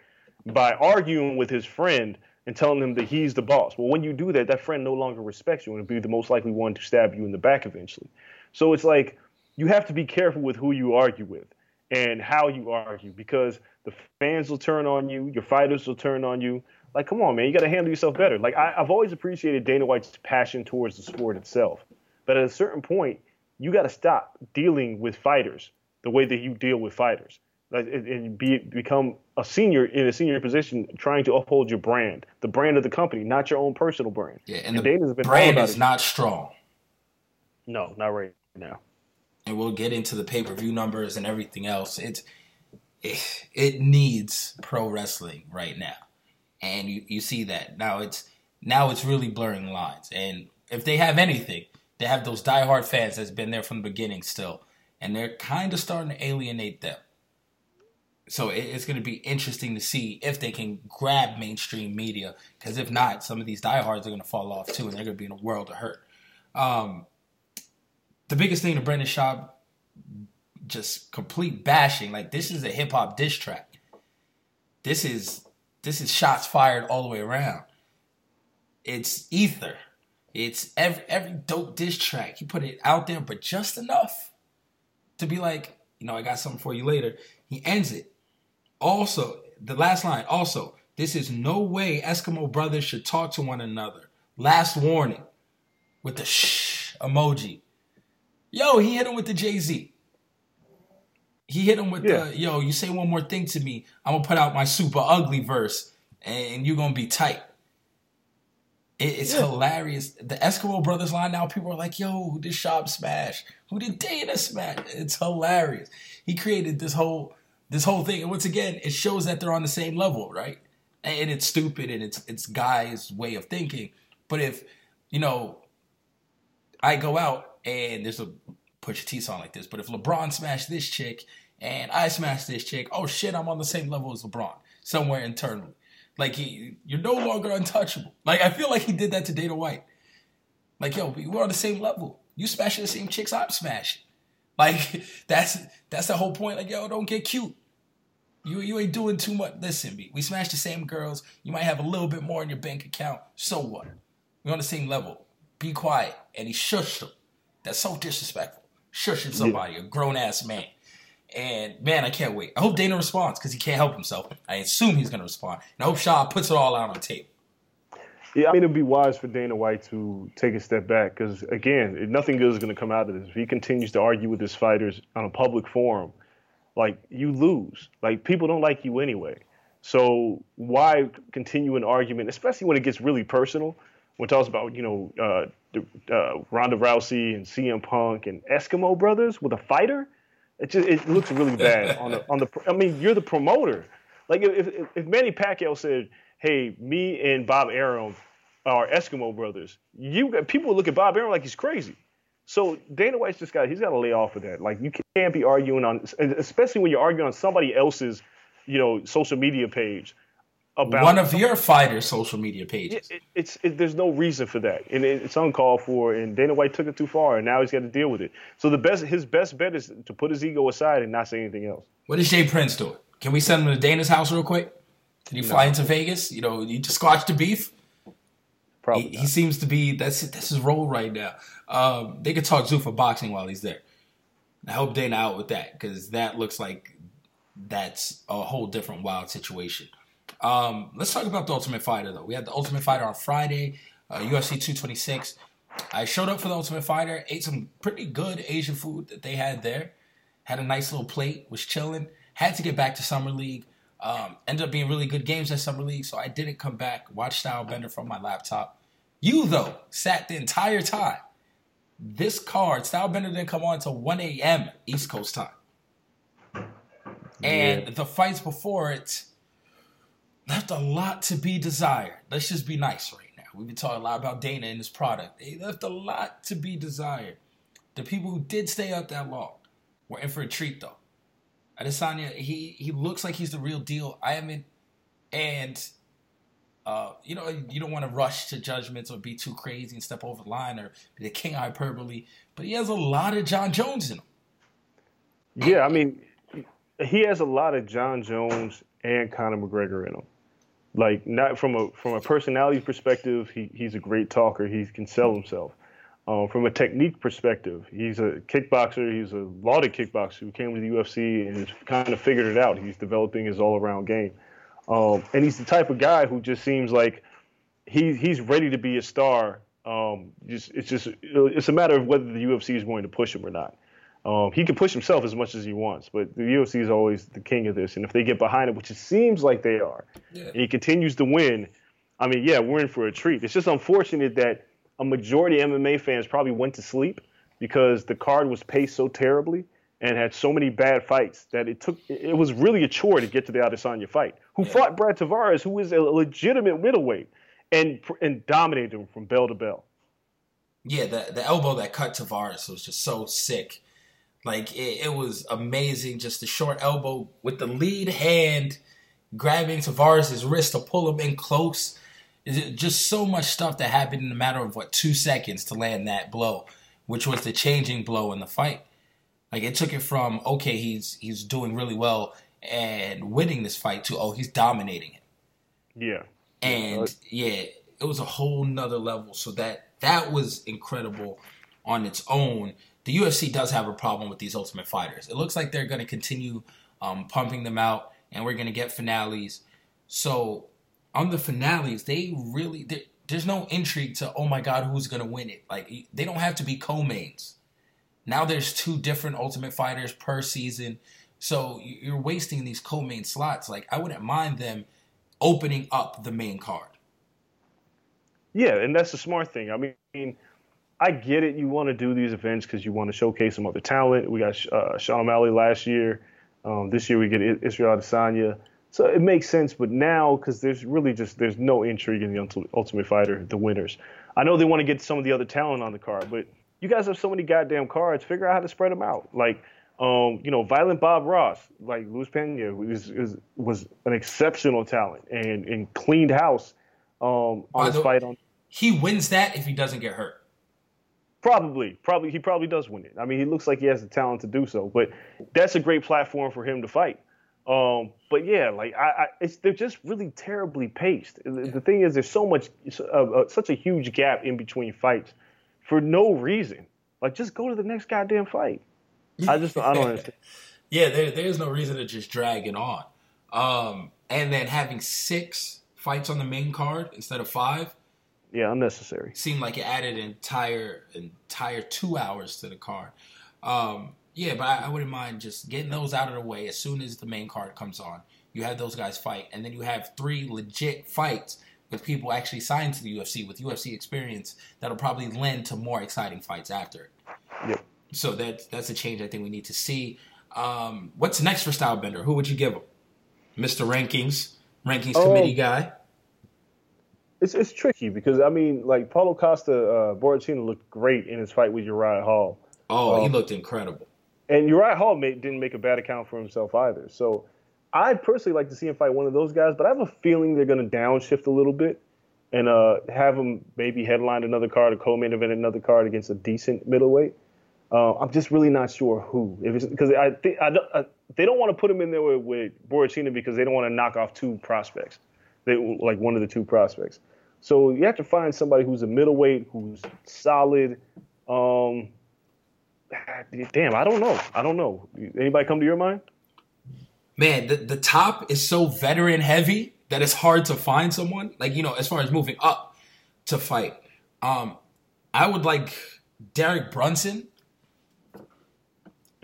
by arguing with his friend and telling him that he's the boss. Well, when you do that, that friend no longer respects you and will be the most likely one to stab you in the back eventually. So it's like you have to be careful with who you argue with and how you argue because the fans will turn on you, your fighters will turn on you. Like, come on, man, you got to handle yourself better. Like, I, I've always appreciated Dana White's passion towards the sport itself, but at a certain point, you got to stop dealing with fighters the way that you deal with fighters, like, and be become a senior in a senior position, trying to uphold your brand, the brand of the company, not your own personal brand. Yeah, and, and the Dana's been brand is it. not strong. No, not right now. And we'll get into the pay per view numbers and everything else. It's it, it needs pro wrestling right now, and you, you see that now. It's now it's really blurring lines, and if they have anything, they have those diehard fans that's been there from the beginning still, and they're kind of starting to alienate them. So it, it's going to be interesting to see if they can grab mainstream media, because if not, some of these diehards are going to fall off too, and they're going to be in a world of hurt. Um, the biggest thing to Brendan Schaub just complete bashing. Like this is a hip hop diss track. This is this is shots fired all the way around. It's ether. It's every every dope diss track. He put it out there, but just enough to be like, you know, I got something for you later. He ends it. Also, the last line. Also, this is no way Eskimo brothers should talk to one another. Last warning, with the shh emoji. Yo, he hit him with the Jay Z. He hit him with yeah. the yo. You say one more thing to me, I'm gonna put out my super ugly verse, and you're gonna be tight. It, it's yeah. hilarious. The Eskimo Brothers line now, people are like, "Yo, who did Schaub smash? Who did Dana smash?" It's hilarious. He created this whole this whole thing, and once again, it shows that they're on the same level, right? And it's stupid, and it's it's guys' way of thinking. But if you know, I go out and there's a Pusha T song like this. But if LeBron smashed this chick and I smashed this chick, oh shit, I'm on the same level as LeBron somewhere internally. Like he, you're no longer untouchable. Like I feel like he did that to Dana White. Like yo, we're on the same level. You smashing the same chicks I'm smashing. Like that's that's the whole point. Like yo, don't get cute. You you ain't doing too much. Listen, me. We smash the same girls. You might have a little bit more in your bank account. So what? We're on the same level. Be quiet. And he shushed him. That's so disrespectful shushing somebody, yeah. a grown ass man. And man, I can't wait. I hope Dana responds because he can't help himself. I assume he's going to respond. And I hope Schaub puts it all out on tape. Yeah, I mean, it'd be wise for Dana White to take a step back because, again, nothing good is going to come out of this. If he continues to argue with his fighters on a public forum, like, you lose. Like, people don't like you anyway. So why continue an argument, especially when it gets really personal? When it talks about, you know, uh, uh, Ronda Rousey and CM Punk and Eskimo Brothers with a fighter. It just it looks really bad on the on the. I mean, you're the promoter. Like if if, if Manny Pacquiao said, "Hey, me and Bob Arum are Eskimo brothers," you people would look at Bob Arum like he's crazy. So Dana White's just got he's got to lay off of that. Like you can't be arguing on, especially when you're arguing on somebody else's, you know, social media page about one of your fighters' social media pages. it, it's it, there's no reason for that, and it, it's uncalled for. And Dana White took it too far, and now he's got to deal with it. So the best, his best bet is to put his ego aside and not say anything else. What is J Prince doing? Can we send him to Dana's house real quick? Can you fly into Vegas? You know, you just squash the beef. Probably He, he seems to be that's that's his role right now. Um, they could talk Zuffa boxing while he's there. I help Dana out with that because that looks like that's a whole different wild situation. Um, let's talk about the Ultimate Fighter though. We had the Ultimate Fighter on Friday, uh, UFC 226. I showed up for the Ultimate Fighter, ate some pretty good Asian food that they had there. Had a nice little plate, was chilling. Had to get back to Summer League. Um, ended up being really good games at Summer League, so I didn't come back. Watch Stylebender from my laptop. You though sat the entire time. This card, Style Bender didn't come on until 1 a.m. East Coast time. And the fights before it left a lot to be desired. Let's just be nice right now. We've been talking a lot about Dana and his product. They left a lot to be desired. The people who did stay up that long were in for a treat though. Adesanya, he he looks like he's the real deal. I haven't, and uh, you know, you don't want to rush to judgments or be too crazy and step over the line or be the king hyperbole. But he has a lot of Jon Jones in him. Yeah, I mean, he has a lot of Jon Jones and Conor McGregor in him. Like not from a from a personality perspective, he, he's a great talker. He can sell himself. Um, from a technique perspective, he's a kickboxer. He's a lauded kickboxer who came to the UFC and kind of figured it out. He's developing his all-around game, um, and he's the type of guy who just seems like he he's ready to be a star. Um, just it's just it's a matter of whether the UFC is going to push him or not. Um, he can push himself as much as he wants, but the UFC is always the king of this. And if they get behind it, which it seems like they are, Yeah. and he continues to win, I mean, yeah, we're in for a treat. It's just unfortunate that a majority of MMA fans probably went to sleep because the card was paced so terribly and had so many bad fights that it took. It was really a chore to get to the Adesanya fight, who fought Brad Tavares, who is a legitimate middleweight, and and dominated him from bell to bell. Yeah, the the elbow that cut Tavares was just so sick. Like it, it was amazing, just the short elbow with the lead hand grabbing Tavares' wrist to pull him in close. Just so much stuff that happened in a matter of what two seconds to land that blow, which was the changing blow in the fight. Like it took it from okay, he's he's doing really well and winning this fight to oh, he's dominating it Yeah. and yeah, it was a whole nother level. So that that was incredible on its own. The UFC does have a problem with these Ultimate Fighters. It looks like they're going to continue um, pumping them out, and we're going to get finales. So on the finales, they really there's no intrigue to oh my god, who's going to win it? Like they don't have to be co-mains. Now there's two different Ultimate Fighters per season. So you're wasting these co-main slots. Like I wouldn't mind them opening up the main card. Yeah, and that's the smart thing. I mean, I get it. You want to do these events because you want to showcase some other talent. We got uh, Sean O'Malley last year. Um, this year we get Israel Adesanya. So it makes sense. But now, because there's really just there's no intrigue in the Ultimate Fighter, the winners. I know they want to get some of the other talent on the card, but you guys have so many goddamn cards. Figure out how to spread them out. Like, um, you know, Violent Bob Ross, like Luis Pena, was was, was an exceptional talent and and cleaned house um, on his fight on. He wins that if he doesn't get hurt. Probably, probably he probably does win it. I mean, he looks like he has the talent to do so. But that's a great platform for him to fight. Um, but yeah, like I, I it's they're just really terribly paced. The, the thing is, there's so much, uh, uh, such a huge gap in between fights for no reason. Like, just go to the next goddamn fight. I just I don't understand. Yeah, there, there's no reason to just drag it on. Um, and then having six fights on the main card instead of five Yeah, unnecessary. seemed like it added an entire entire two hours to the card. Um, yeah, but I, I wouldn't mind just getting those out of the way as soon as the main card comes on. You have those guys fight, and then you have three legit fights with people actually signed to the UFC with UFC experience that'll probably lend to more exciting fights after it. Yep. So that that's a change I think we need to see. Um, what's next for Stylebender? Who would you give him? Mr. Rankings, rankings Oh. committee guy. It's it's tricky because I mean, like Paulo Costa, uh, looked great in his fight with Uriah Hall. Oh, he Um, looked incredible. And Uriah Hall made, didn't make a bad account for himself either. So I'd personally like to see him fight one of those guys, but I have a feeling they're going to downshift a little bit and uh, have him maybe headline another card or co-main event another card against a decent middleweight. Uh, I'm just really not sure who, because I think I, I, they don't want to put him in there with, with because they don't want to knock off two prospects, they like one of the two prospects. So you have to find somebody who's a middleweight, who's solid. Um, damn, I don't know. I don't know. Anybody come to your mind? Man, the, the top is so veteran heavy that it's hard to find someone. Like, you know, as far as moving up to fight. Um, I would like Derek Brunson.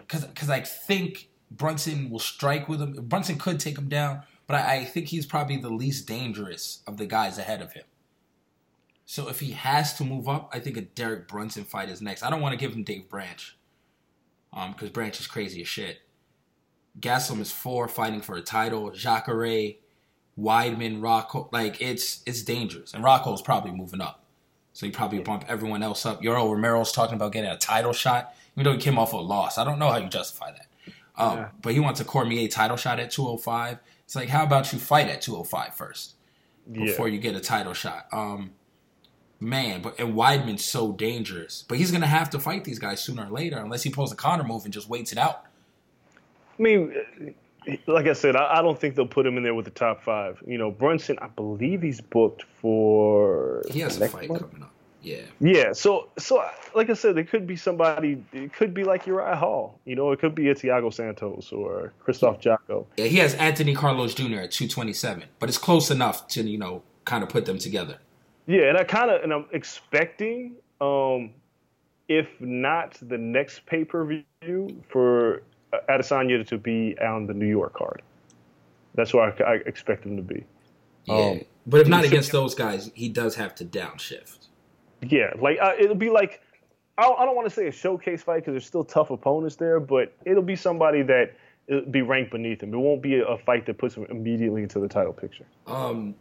Cause, cause I think Brunson will strike with him. Brunson could take him down, but I, I think he's probably the least dangerous of the guys ahead of him. So if he has to move up, I think a Derek Brunson fight is next. I don't want to give him Dave Branch, um, because Branch is crazy as shit. Gastelum is four, fighting for a title. Jacare, Weidman, Rockhold, like it's it's dangerous, and Rockhold's probably moving up, so you probably bump everyone else up. Yoel Romero's talking about getting a title shot, even though he came off a loss. I don't know how you justify that. Um, yeah. But he wants a Cormier title shot at 205. It's like, how about you fight at 205 first before yeah. you get a title shot? Um, man, but and Weidman's so dangerous. But he's gonna have to fight these guys sooner or later, unless he pulls a Conor move and just waits it out. I mean, like I said, I, I, don't think they'll put him in there with the top five. You know, Brunson, I believe he's booked for. He has a fight month? coming up. Yeah. Yeah. So, so like I said, it could be somebody. It could be like Uriah Hall. You know, it could be a Thiago Santos or Christoph Jotko. Yeah, he has Anthony Carlos Jr. at 227, but it's close enough to you know kind of put them together. Yeah, and I kind of and I'm expecting, um, if not the next pay per view for Adesanya to be on the New York card. That's where I, I expect him to be. Yeah, um, but if not against those guys, he does have to downshift. Yeah, like uh, it'll be like I don't, don't want to say a showcase fight because there's still tough opponents there, but it'll be somebody that it'll be ranked beneath him. It won't be a, fight that puts him immediately into the title picture. Um,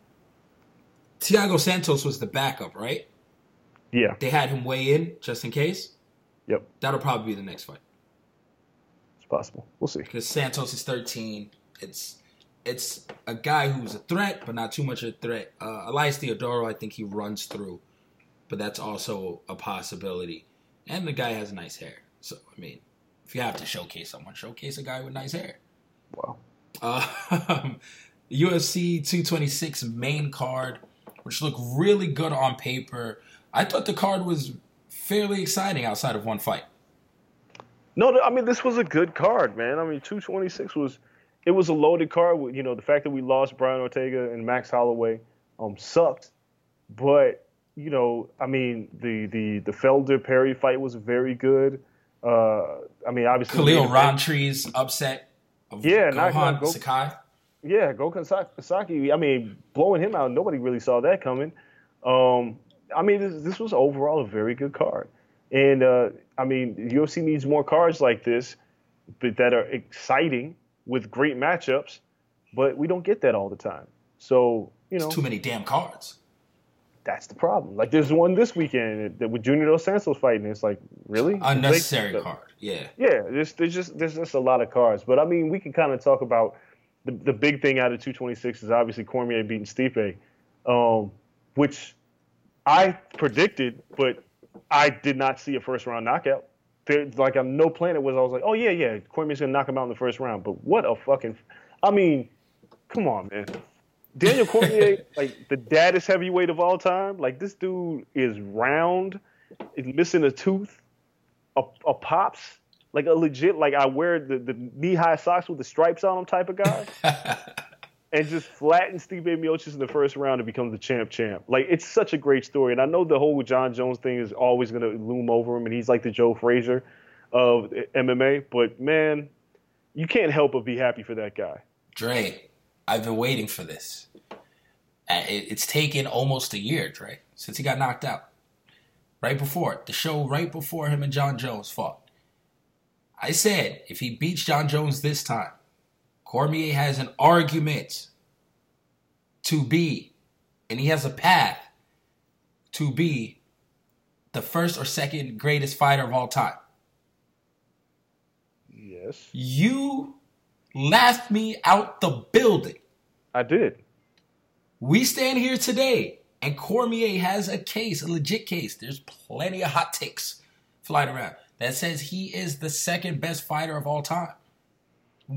Thiago Santos was the backup, right? Yeah. They had him weigh in just in case. Yep. That'll probably be the next fight. It's possible. We'll see. Because Santos is 13. It's it's a guy who's a threat, but not too much of a threat. Uh, Elias Theodorou, I think he runs through, but that's also a possibility. And the guy has nice hair. So, I mean, if you have to showcase someone, showcase a guy with nice hair. Wow. Uh, UFC 226 main card which looked really good on paper. I thought the card was fairly exciting outside of one fight. No, I mean this was a good card, man. I mean, 226 was it was a loaded card. You know, the fact that we lost Brian Ortega and Max Holloway um sucked, but you know, I mean the the the Felder Perry fight was very good. Uh, I mean, obviously Khalil Rountree's upset. Of yeah, Gohan not, go, Sakai. Yeah, Gokhan Saki. I mean, blowing him out, nobody really saw that coming. Um, I mean, this, this, was overall a very good card. And, uh, I mean, UFC needs more cards like this but that are exciting with great matchups, but we don't get that all the time. So, you know. It's too many damn cards. That's the problem. Like, there's one this weekend that with Junior Dos Santos fighting. It's like, really? Unnecessary like, card. Yeah. Yeah, there's, there's just there's just a lot of cards. But I mean, we can kind of talk about – the, the big thing out of 226 is obviously Cormier beating Stipe, um, which I predicted, but I did not see a first round knockout. There, like on no planet was I was like, oh yeah, yeah, Cormier's gonna knock him out in the first round. But what a fucking, I mean, come on, man. Daniel Cormier, like the daddest heavyweight of all time. Like this dude is round, is missing a tooth, a, a pops like a legit like I wear the, the knee high socks with the stripes on them type of guy. and just flatten Stipe Miocic in the first round and becomes the champ champ. Like it's such a great story. And I know the whole Jon Jones thing is always gonna loom over him and he's like the Joe Frazier of MMA, but man, you can't help but be happy for that guy. Dre, I've been waiting for this. It's taken almost a year, Dre, since he got knocked out. Right before the show, right before him and Jon Jones fought. I said if he beats Jon Jones this time, Cormier has an argument to be, and he has a path to be the first or second greatest fighter of all time. Yes. You laughed me out the building. I did. We stand here today, and Cormier has a case, a legit case. There's plenty of hot takes flying around that says he is the second best fighter of all time.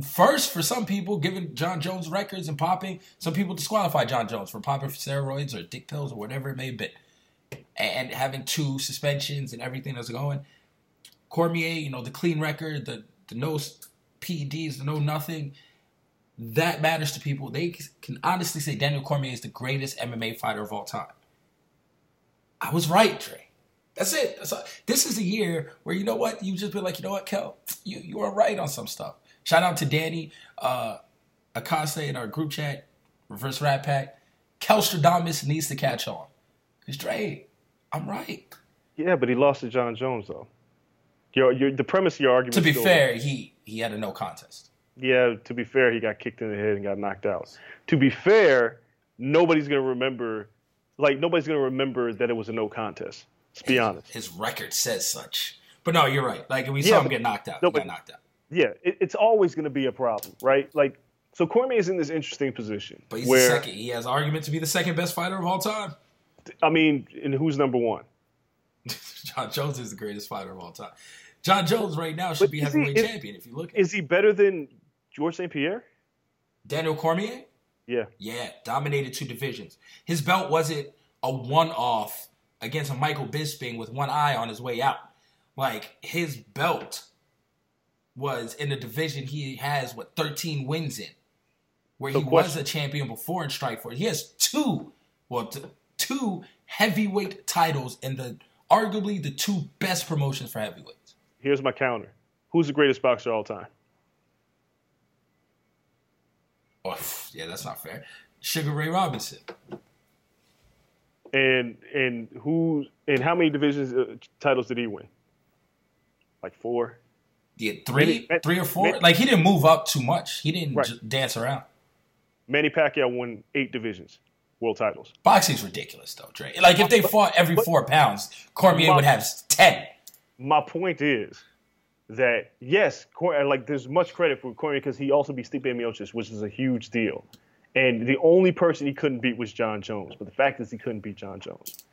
First, for some people, given Jon Jones records and popping, some people disqualify Jon Jones for popping for steroids or dick pills or whatever it may have been, and having two suspensions and everything that's going. Cormier, you know, the clean record, the the no PEDs, the no nothing, that matters to people. They can honestly say Daniel Cormier is the greatest MMA fighter of all time. I was right, Dre. That's it. That's all. This is a year where you know what you just be like, you know what, Kel, you you are right on some stuff. Shout out to Danny uh, Akase in our group chat, Reverse Rat Pack. Kelstradamus needs to catch on. Cause Dre, I'm right. Yeah, but he lost to Jon Jones though. Your, your the premise of your argument. To be fair, he he had a no contest. Yeah, to be fair, he got kicked in the head and got knocked out. To be fair, nobody's gonna remember, like nobody's gonna remember that it was a no contest. Let's be honest. His record says such. But no, you're right. Like we Yeah, saw him get knocked out. no, he but- got knocked out. Yeah, it, it's always gonna be a problem, right? Like, so Cormier is in this interesting position But he's where the second. He has argument to be the second best fighter of all time. I mean, and who's number one? Jon Jones is the greatest fighter of all time. Jon Jones right now should But be is he- heavyweight is- champion. If you look at Is he better than George St. Pierre? Daniel Cormier, Yeah. yeah, dominated two divisions. His belt wasn't a one-off against a Michael Bisping with one eye on his way out. Like his belt was in the division he has what 13 wins in, where So he was a champion before in Strikeforce. He has two, well, t- two heavyweight titles in the arguably the two best promotions for heavyweights. Here's my counter. Who's the greatest boxer of all time? Oh, yeah, that's not fair. Sugar Ray Robinson. And and who and how many divisions uh, titles did he win? Like four. Yeah, three, Manny- three or four. Manny- like he didn't move up too much. He didn't Right. j- dance around. Manny Pacquiao won eight divisions, world titles. Boxing's ridiculous though, Dre. Like if they fought every four pounds, Cormier would have ten. My point is that yes, Cor- like there's much credit for Cormier because he also beat Stipe Miocic, which is a huge deal. And the only person he couldn't beat was Jon Jones. But the fact is, he couldn't beat Jon Jones.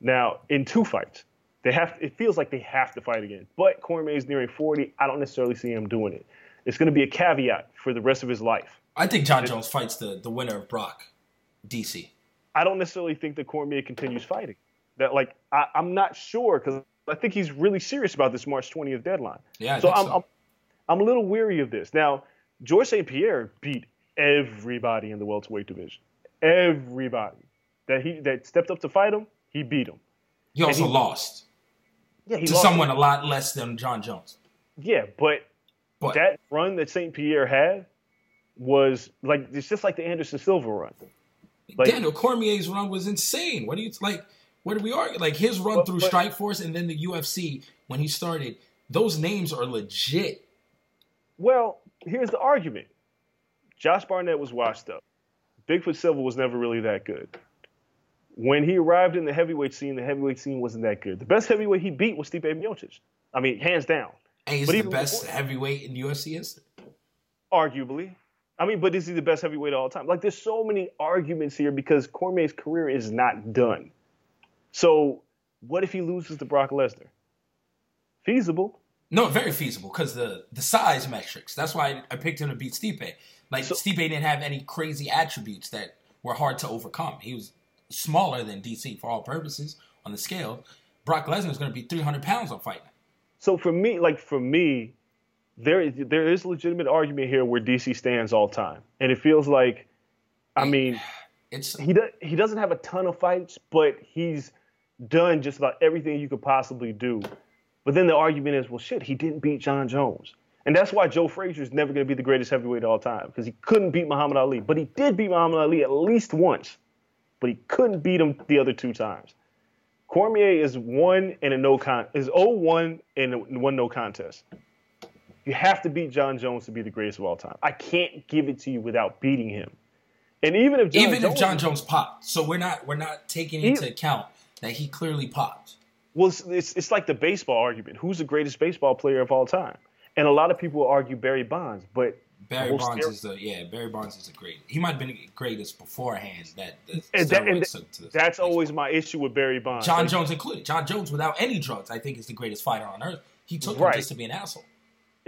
Now, in two fights, they have. It feels like they have to fight again. But Cormier is nearing 40. I don't necessarily see him doing it. It's going to be a caveat for the rest of his life. I think Jon Jones fights the, the winner of Brock, DC. I don't necessarily think that Cormier continues fighting. That like I, I'm not sure because I think he's really serious about this March 20th deadline. Yeah, I so think I'm, so. I'm I'm a little weary of this. Now, George St. Pierre beat everybody in the welterweight division. Everybody that he that stepped up to fight him, he beat him. He also he- lost Yeah, he to lost- someone a lot less than Jon Jones. Yeah, but But that run that St. Pierre had was like it's just like the Anderson Silva run. like- Daniel Cormier's run was insane. What do you like? What do we argue? Like his run But- through but- Strikeforce and then the UFC when he started. Those names are legit. Well, here's the argument. Josh Barnett was washed up. Bigfoot Silva was never really that good. When he arrived in the heavyweight scene, the heavyweight scene wasn't that good. The best heavyweight he beat was Stipe Miocic. I mean, hands down, And he's But the best before- heavyweight in UFC history. arguably. I mean, but is he the best heavyweight of all time? Like, there's so many arguments here because Cormier's career is not done. So, what if he loses to Brock Lesnar? Feasible. No, very feasible because the the size metrics. That's why I picked him to beat Stipe. Like So- Stipe didn't have any crazy attributes that were hard to overcome. He was smaller than DC for all purposes on the scale. Brock Lesnar is going to be 300 pounds on fight night. So for me, like for me, there is there is legitimate argument here where DC stands all time, and it feels like, I mean, It's he does he doesn't have a ton of fights, but he's done just about everything you could possibly do. But then the argument is, well, shit, he didn't beat Jon Jones, and that's why Joe Frazier is never going to be the greatest heavyweight of all time because he couldn't beat Muhammad Ali, but he did beat Muhammad Ali at least once, but he couldn't beat him the other two times. Cormier is one and a no con is 0-1 and a- one no contest. You have to beat Jon Jones to be the greatest of all time. I can't give it to you without beating him. And even if John even Jones, if Jon Jones popped. So we're not we're not taking He- into account that he clearly popped. well, it's, it's, it's like the baseball argument. Who's the greatest baseball player of all time? And a lot of people argue Barry Bonds, but Barry Bonds is the yeah. Barry Bonds is the great. He might have been the greatest beforehand. That, And, that, and took to the that's next always my issue with Barry Bonds. John Like, Jones included. Jon Jones without any drugs, I think is the greatest fighter on earth. He took Right. just to be an asshole.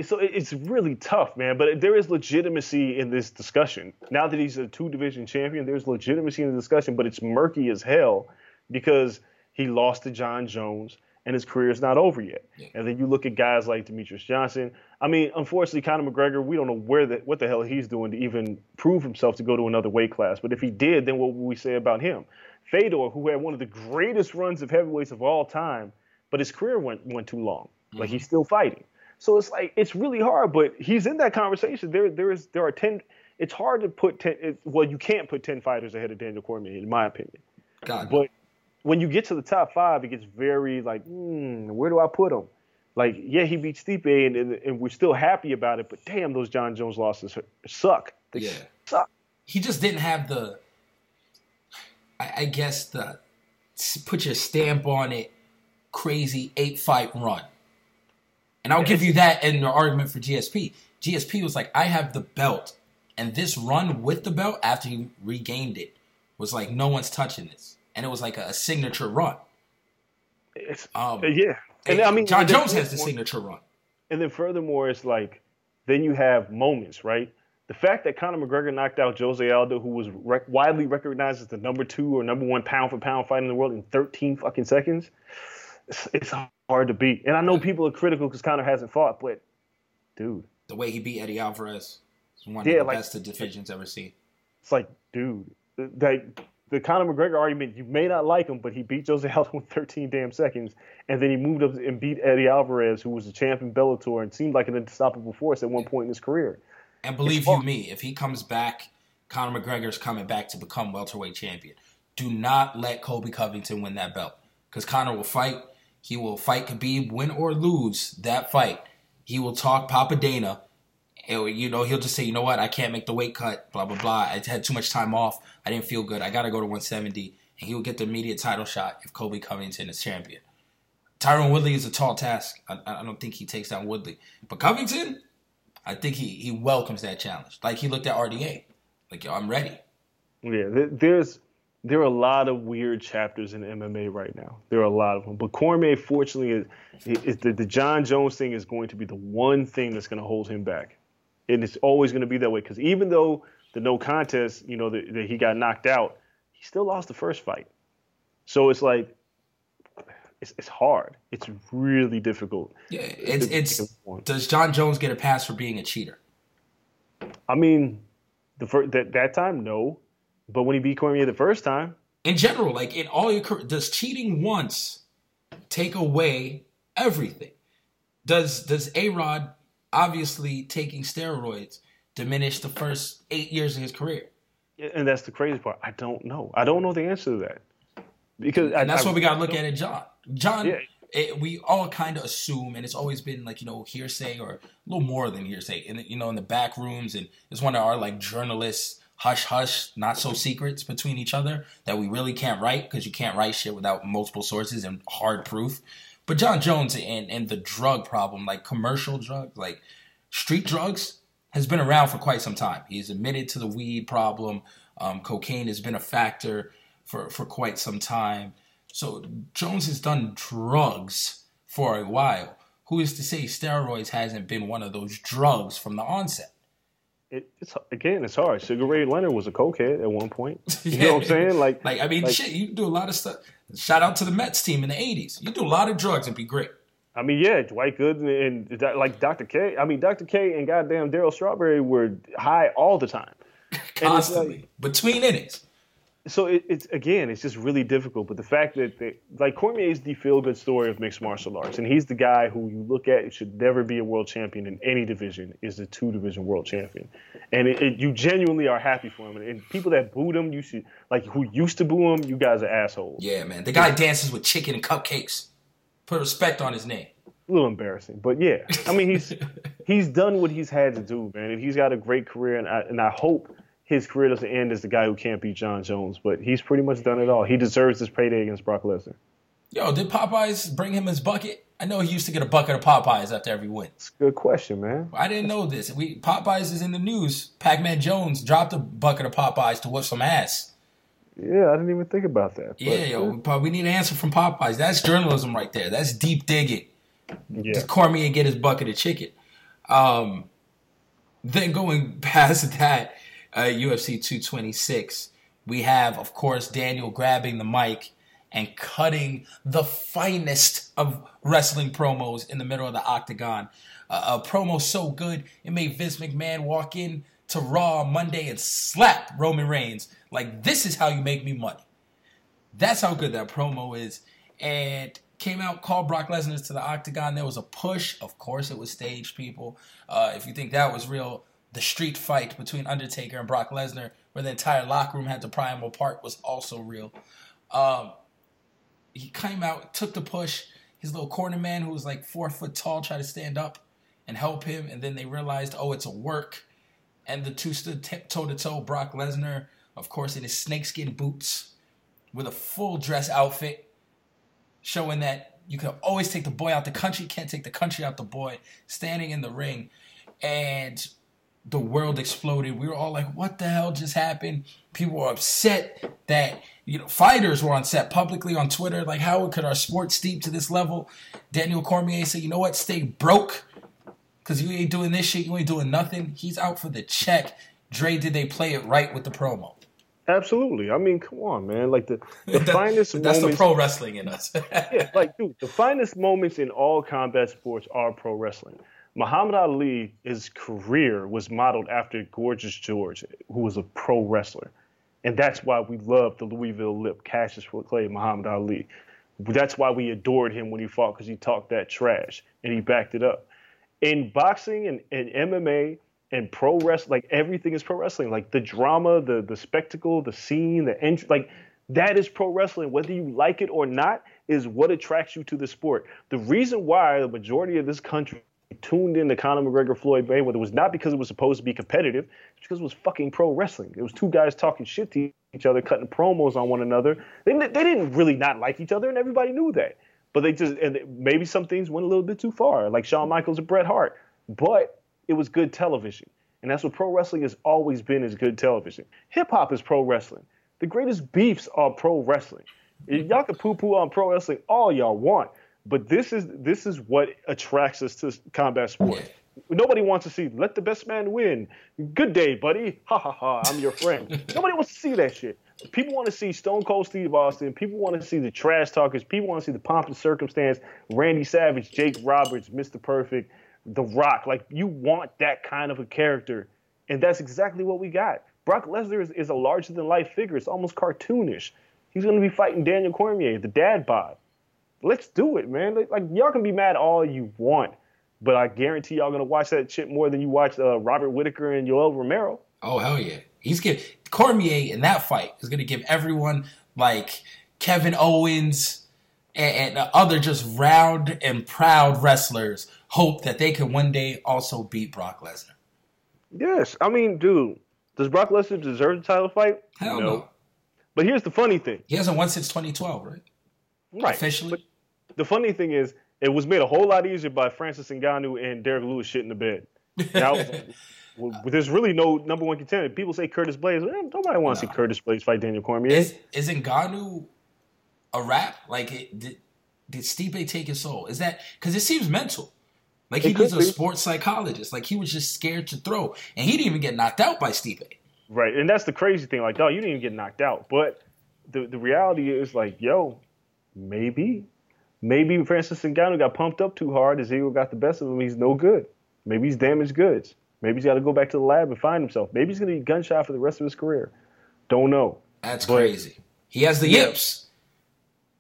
so it's really tough, man. But there is legitimacy in this discussion. Now that he's a two division champion, there's legitimacy in the discussion, but it's murky as hell because he lost to Jon Jones and his career is not over yet. Yeah. And then you look at guys like Demetrious Johnson. I mean, unfortunately, Conor McGregor, we don't know where the, what the hell he's doing to even prove himself to go to another weight class. But if he did, then what would we say about him? Fedor, who had one of the greatest runs of heavyweights of all time, but his career went went too long. Like mm-hmm. he's still fighting. So it's like it's really hard, but he's in that conversation. There there is there are ten. It's hard to put ten. It, well, you can't put ten fighters ahead of Daniel Cormier, in my opinion. God, But when you get to the top five, it gets very like, hmm, where do I put him? Like, yeah, he beat Stipe, and, and, and we're still happy about it. But damn, those Jon Jones losses suck. They Yeah. suck. he just didn't have the. I, I guess the put your stamp on it, crazy eight fight run. And I'll give you that in the argument for GSP. GSP was like, I have the belt, and this run with the belt after he regained it was like no one's touching this, and it was like a, signature run. It's, Um, yeah, and I mean, John then Jones has the signature run. And then furthermore, it's like, then you have moments, right? The fact that Conor McGregor knocked out Jose Aldo, who was rec- widely recognized as the number two or number one pound for pound fighter in the world in 13 fucking seconds, it's, it's hard to beat. And I know people are critical because Conor hasn't fought, but dude, The way he beat Eddie Alvarez is one Yeah, of the like- best the division's ever seen. it's like, dude, like the Conor McGregor argument, you may not like him, but he beat Jose Aldo in 13 damn seconds, and then he moved up and beat Eddie Alvarez, who was the champ in Bellator and seemed like an unstoppable force at one point in his career. And believe you me, if he comes back, Conor McGregor's coming back to become welterweight champion. Do not let Colby Covington win that belt. Because Conor will fight. He will fight Khabib, win or lose that fight. He will talk Papa Dana. And, you know, he'll just say, you know what, I can't make the weight cut, blah, blah, blah. I had too much time off. I didn't feel good. I got to go to 170. And he will get the immediate title shot if Colby Covington is champion. Tyron Woodley is a tall task. I, I don't think he takes down Woodley. But Covington, I think he he welcomes that challenge. Like he looked at RDA, like yo, I'm ready. Yeah, there's there are a lot of weird chapters in MMA right now. There are a lot of them. But Cormier, fortunately, is, is the, the Jon Jones thing is going to be the one thing that's going to hold him back, and it's always going to be that way. Because even though the no contest, you know, that, he got knocked out, he still lost the first fight. So it's like it's, it's hard. It's really difficult. Yeah, it's it's. Does Jon Jones get a pass for being a cheater? I mean, the first that that time, no, but when he beat Cormier the first time, In general, like in all your career, does cheating once take away everything? Does does A Rod obviously taking steroids diminished the first eight years of his career? And that's the crazy part. I don't know. I don't know the answer to that. Because And that's I, what we got to look at it, John. John, Yeah. it, we all kind of assume, and it's always been like you know hearsay or a little more than hearsay, in the, you know in the back rooms, and it's one of our like journalists hush hush, not so secrets between each other that we really can't write because you can't write shit without multiple sources and hard proof. But Jon Jones and and the drug problem, like commercial drugs, like street drugs, has been around for quite some time. He's admitted to the weed problem. Um, cocaine has been a factor for, for quite some time. So Jones has done drugs for a while. Who is to say steroids hasn't been one of those drugs from the onset? it, it's again, it's hard. Sugar Ray Leonard was a cokehead at one point. You know what I'm saying? Like, Like I mean, like- shit, you can do a lot of stuff. Shout out to the Mets team in the '80s. You do a lot of drugs and be great. I mean, yeah, Dwight Gooden and, and like Dr. K. I mean, Dr. K and goddamn Darryl Strawberry were high all the time. It's like- Constantly between innings. So it, it's again, it's just really difficult. But the fact that they, like Cormier is the feel good story of mixed martial arts, and he's the guy who you look at should never be a world champion in any division is the two division world champion, and it, it, you genuinely are happy for him. And, and people that booed him, you should like who used to boo him, you guys are assholes. Yeah, man. The guy dances with chicken and cupcakes. Put respect on his name. A little embarrassing, but yeah, I mean he's he's done what he's had to do, man, and he's got a great career, and I and I hope his career doesn't end as the guy who can't beat Jon Jones, but he's pretty much done it all. He deserves this payday against Brock Lesnar. Yo, did Popeyes bring him his bucket? I know he used to get a bucket of Popeyes after every win. It's a good question, man. I didn't know this. We Popeyes is in the news. Pac-Man Jones dropped a bucket of Popeyes to whip some ass. Yeah, I didn't even think about that. but- Yeah, yo, we need an answer from Popeyes. That's journalism right there. That's deep digging. yeah. Does Cormier get his bucket of chicken? Um, then going past that, uh, UFC 226, we have, of course, Daniel grabbing the mic and cutting the finest of wrestling promos in the middle of the octagon. Uh, a promo so good, it made Vince McMahon walk in to Raw Monday and slap Roman Reigns. Like, this is how you make me money. That's how good that promo is. And came out, called Brock Lesnar to the octagon. There was a push. Of course, it was staged, people. Uh, if you think that was real, the street fight between Undertaker and Brock Lesnar, where the entire locker room had to pry him apart, was also real. Um, he came out, took the push. His little corner man, who was like four foot tall, tried to stand up and help him. And then they realized, oh, it's a work. And the two stood toe to toe. Brock Lesnar, of course, in his snakeskin boots with a full dress outfit, showing that you can always take the boy out the country, can't take the country out the boy, standing in the ring. And the world exploded. We were all like, what the hell just happened? People were upset that, you know, fighters were on set publicly on Twitter. Like, how could our sport steep to this level? Daniel Cormier said, you know what? Stay broke because you ain't doing this shit. You ain't doing nothing. He's out for the check. Dre, did they play it right with the promo? Absolutely. I mean, come on, man. Like the, the That- finest That's the pro wrestling in us. yeah, like dude, the finest moments in all combat sports are pro wrestling. Muhammad Ali, his career was modeled after Gorgeous George, who was a pro wrestler. And that's why we love the Louisville Lip, Cassius Clay, Muhammad Ali. That's why we adored him when he fought because he talked that trash and he backed it up. In boxing and, and MMA and pro wrestling, like everything is pro wrestling. Like the drama, the the spectacle, the scene, the entry, like that is pro wrestling. Whether you like it or not, is what attracts you to the sport. The reason why the majority of this country tuned in to Conor McGregor Floyd Mayweather It was not because it was supposed to be competitive, it's because it was fucking pro wrestling. It was two guys talking shit to each other, cutting promos on one another. They, they didn't really not like each other, and everybody knew that. But they just and maybe some things went a little bit too far, like Shawn Michaels and Bret Hart. But it was good television, and that's what pro wrestling has always been: is good television. Hip hop is pro wrestling. The greatest beefs are pro wrestling. Y'all can poo poo on pro wrestling all y'all want, but this is this is what attracts us to combat sports. Nobody wants to see let the best man win. Good day, buddy. Ha ha ha. I'm your friend. Nobody wants to see that shit. People want to see Stone Cold Steve Austin. People want to see the trash talkers. People want to see the pomp and circumstance. Randy Savage, Jake Roberts, Mr. Perfect, The Rock. Like you want that kind of a character, and that's exactly what we got. Brock Lesnar is, is a larger than life figure. It's almost cartoonish. He's going to be fighting Daniel Cormier, the dad bod. Let's do it, man. Like, y'all can be mad all you want, but I guarantee y'all going to watch that shit more than you watched uh, Robert Whittaker and Yoel Romero. Oh hell yeah! He's give Cormier in that fight is going to give everyone like Kevin Owens and, and other just round and proud wrestlers hope that they can one day also beat Brock Lesnar. Yes, I mean, dude, does Brock Lesnar deserve the title fight? Hell no. But here's the funny thing, He hasn't won since 2012, right? Right? Officially. But the funny thing is, it was made a whole lot easier by Francis Ngannou and Derrick Lewis shit in the bed. Now, well, there's really no number one contender. People say Curtis Blaydes. Eh, Nobody wants to see Curtis Blaydes fight Daniel Cormier. Is is Ngannou a rap? Like, it, did did Stipe take his soul? Is that because it seems mental? Like he was a be. sports psychologist. Like he was just scared to throw, and he didn't even get knocked out by Stipe. Right, and that's the crazy thing. Like, oh, you didn't even get knocked out, but the the reality is like, yo, maybe, maybe Francis Ngannou got pumped up too hard. His ego got the best of him. He's no good. Maybe he's damaged goods. Maybe he's got to go back to the lab and find himself. Maybe he's gonna be gunshot for the rest of his career. Don't know. That's But- crazy. He has the yips.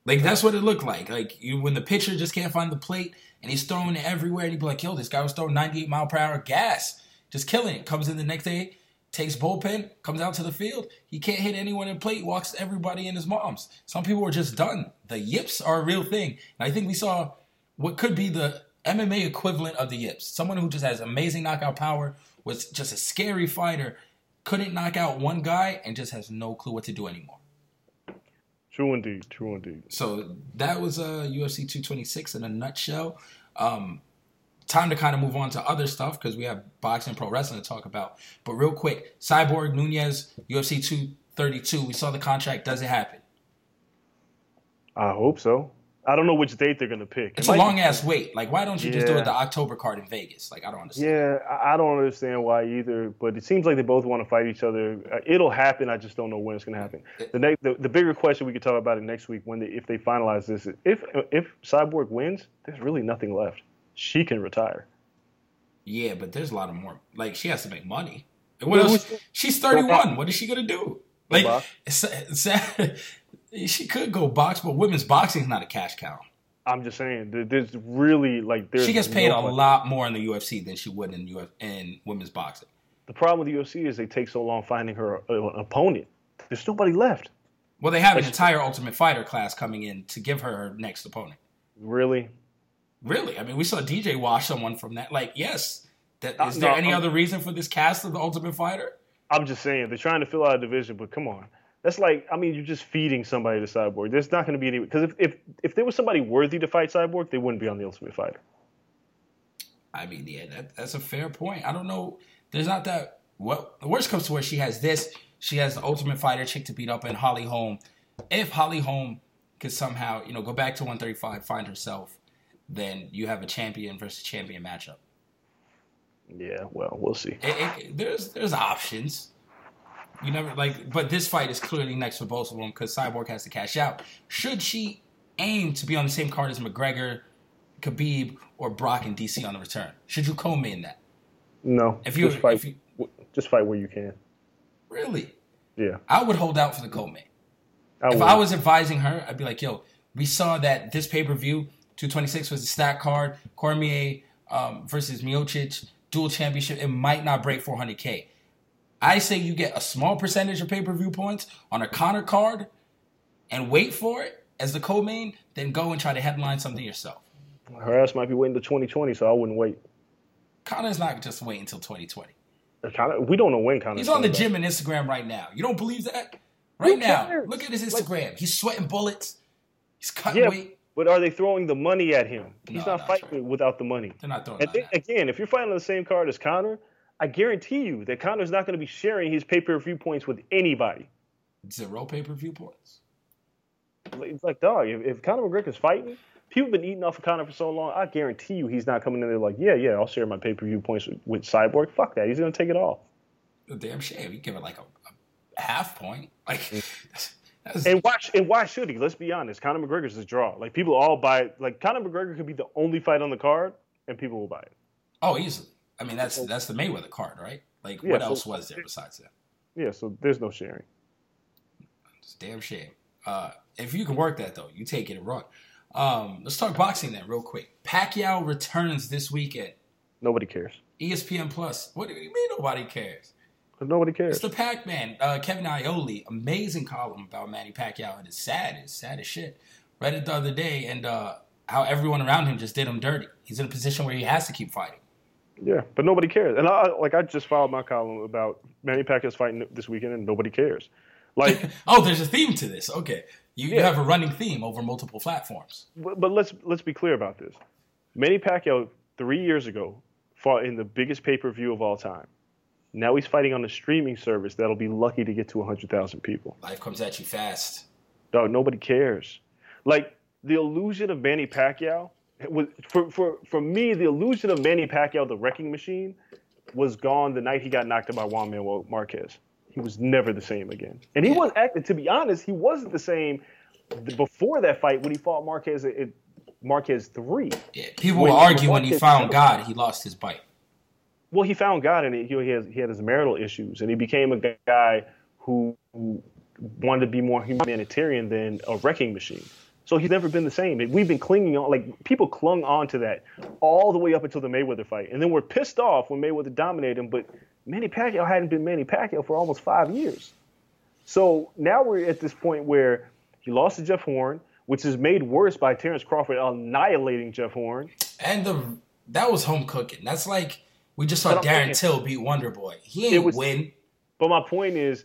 Like that's what it looked like. Like you, when the pitcher just can't find the plate and he's throwing it everywhere, and he'd be like, "Yo, this guy was throwing 98 mile per hour gas, just killing it." Comes in the next day, takes bullpen, comes out to the field. He can't hit anyone in plate. Walks everybody in his moms. Some people are just done. The yips are a real thing, and I think we saw what could be the MMA equivalent of the yips. Someone who just has amazing knockout power, was just a scary fighter, couldn't knock out one guy, and just has no clue what to do anymore. True indeed. True indeed. So that was uh, UFC 226 in a nutshell. Um, time to kind of move on to other stuff because we have boxing and pro wrestling to talk about. But real quick, Cyborg Nunes, UFC 232. We saw the contract. Does it happen? I hope so. I don't know which date they're gonna pick. It It's a might be- long ass wait. Like, why don't you just do it the October card in Vegas? Like, I don't understand. Yeah, I don't understand why either, but it seems like they both want to fight each other. Uh, It'll happen. I just don't know when it's going to happen. The, next, the the bigger question we could talk about it next week when they, if they finalize this. If if Cyborg wins, there's really nothing left. She can retire. Yeah, but there's a lot of more. Like, she has to make money. And what else? She's 31. What is she gonna do? Like, box. it's, it's, she could go box, but women's boxing is not a cash cow. I'm just saying, there- there's really like there's She gets paid no a money. lot more in the UFC than she would in Uf- in women's boxing. The problem with the UFC is they take so long finding her uh, opponent. There's nobody left. Well, they have an entire Ultimate Fighter class coming in to give her her next opponent. Really? Really? I mean, we saw DJ wash someone from that. Like, yes. That, Uh, is there no, any I'm- other reason for this cast of the Ultimate Fighter? I'm just saying they're trying to fill out a division, but come on. That's like, I mean, you're just feeding somebody to Cyborg. There's not going to be any because if, if if there was somebody worthy to fight Cyborg, they wouldn't be on the Ultimate Fighter. I mean, yeah, that, that's a fair point. I don't know. There's not that. Well, the worst comes to where she has this. She has the Ultimate Fighter chick to beat up in Holly Holm. If Holly Holm could somehow, you know, go back to 135, find herself, then you have a champion versus champion matchup. Yeah, well, we'll see. It, it, there's there's options. You never like, but this fight is clearly next for both of them because Cyborg has to cash out. Should she aim to be on the same card as McGregor, Khabib, or Brock and DC on the return? Should you co-main that? No, If you- just fight, if you- just fight where you can. Really? Yeah, I would hold out for the co-main. I If would. I was advising her, I'd be like, yo, we saw that this pay per view, 226 was the stat card, Cormier um, versus Miocic, dual championship. It might not break 400K. I say you get a small percentage of pay per view points on a Connor card and wait for it as the co main, then go and try to headline something yourself. her ass might be waiting to 2020, so I wouldn't wait. Connor's not just waiting until 2020. Kinda, we don't know when Connor's He's on the coming gym and Instagram right now. You don't believe that? Right now. cares? Look at his Instagram. He's sweating bullets. He's cutting Yeah, weight. But are they throwing the money at him? He's No, not fighting without the money. They're not throwing And that then, at again, if you're fighting on the same card as Connor, I guarantee you that Connor's not going to be sharing his pay per view points with anybody. Zero pay per view points. It's like, dog, if, if Conor McGregor's fighting, people have been eating off of Conor for so long. I guarantee you he's not coming in there like, yeah, yeah, I'll share my pay per view points with, with Cyborg. Fuck that. He's going to take it all. Damn shame. You give it like a, a half point. Like And why, and why should he? Let's be honest. Conor McGregor's a draw. Like, people all buy it. Like, Conor McGregor could be the only fight on the card, and people will buy it. oh easily. I mean that's that's the Mayweather card, right? Like Yeah, what so- else was there besides that? Yeah, so there's no sharing. It's a damn shame. Uh, if you can work that though, you take it and run. Um, let's talk boxing then, real quick. Pacquiao returns this weekend. Nobody cares. ESPN Plus. What do you mean nobody cares? Nobody cares. It's the Pac Man. Uh, Kevin Iole, amazing column about Manny Pacquiao, and it's sad. It's sad as shit. Read it the other day, and uh, how everyone around him just did him dirty. He's in a position where he has to keep fighting. Yeah, but nobody cares. And I like I just filed my column about Manny Pacquiao's fighting this weekend, and nobody cares. Like, Oh, there's a theme to this. Okay, you, you have a running theme over multiple platforms. but, but let's let's be clear about this. Manny Pacquiao three years ago fought in the biggest pay per view of all time. Now he's fighting on a streaming service that'll be lucky to get to hundred thousand people. Life comes at you fast. Dog, nobody cares. Like the illusion of Manny Pacquiao was for for for me. The illusion of Manny Pacquiao, the wrecking machine, was gone the night he got knocked out by Juan Manuel Marquez. He was never the same again. And he was acting. To be honest, he wasn't the same before that fight when he fought Marquez at, Marquez three. Yeah, people When- will argue when he found. God, he lost his bite. Well, he found God, and he, he, has, he had his marital issues, and he became a guy who, wanted to be more humanitarian than a wrecking machine. So he's never been the same. We've been clinging on, like people clung on to that all the way up until the Mayweather fight, and then we're pissed off when Mayweather dominated him. But Manny Pacquiao hadn't been Manny Pacquiao for almost five years. So now we're at this point where he lost to Jeff Horn, which is made worse by Terrence Crawford annihilating Jeff Horn. And the that was home cooking. That's like we just saw Darren saying- Till beat Wonder Boy. He ain't was- win. But my point is,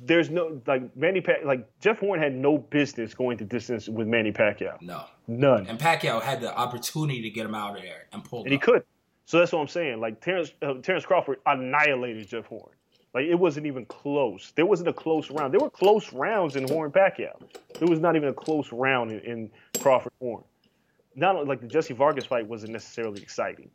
there's no like Manny Pac like Jeff Horn had no business going the distance with Manny Pacquiao. No. None. And Pacquiao had the opportunity to get him out of there and pull and he up. could. So that's what I'm saying. Like Terrence, uh, Terrence Crawford annihilated Jeff Horn. Like it wasn't even close. There wasn't a close round. There were close rounds in Horn Pacquiao. There was not even a close round in, in Crawford Horn. Not like the Jesse Vargas fight wasn't necessarily exciting.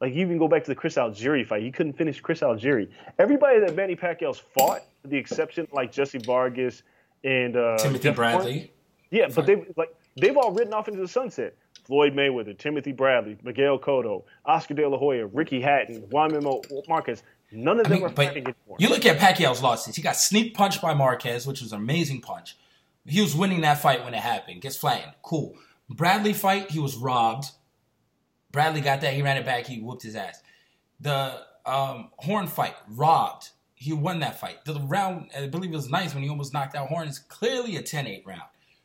Like you even go back to the Chris Algieri fight. He couldn't finish Chris Algieri. Everybody that Manny Pacquiao's fought, with the exception like Jesse Vargas and uh, Timothy Jeff Bradley. yeah, but they like they've all ridden off into the sunset. Floyd Mayweather, Timothy Bradley, Miguel Cotto, Oscar De La Hoya, Ricky Hatton, Juan Memo Marquez. None of I them mean, are fighting anymore. you look at Pacquiao's losses. He got sneak punched by Marquez, which was an amazing punch. He was winning that fight when it happened. Gets flattened. Cool. Bradley fight, he was robbed. Bradley got that. He ran it back. He whooped his ass. The um, Horn fight, robbed. He won that fight. The round, I believe it was nice when he almost knocked out Horn. Is clearly a 10-8 round.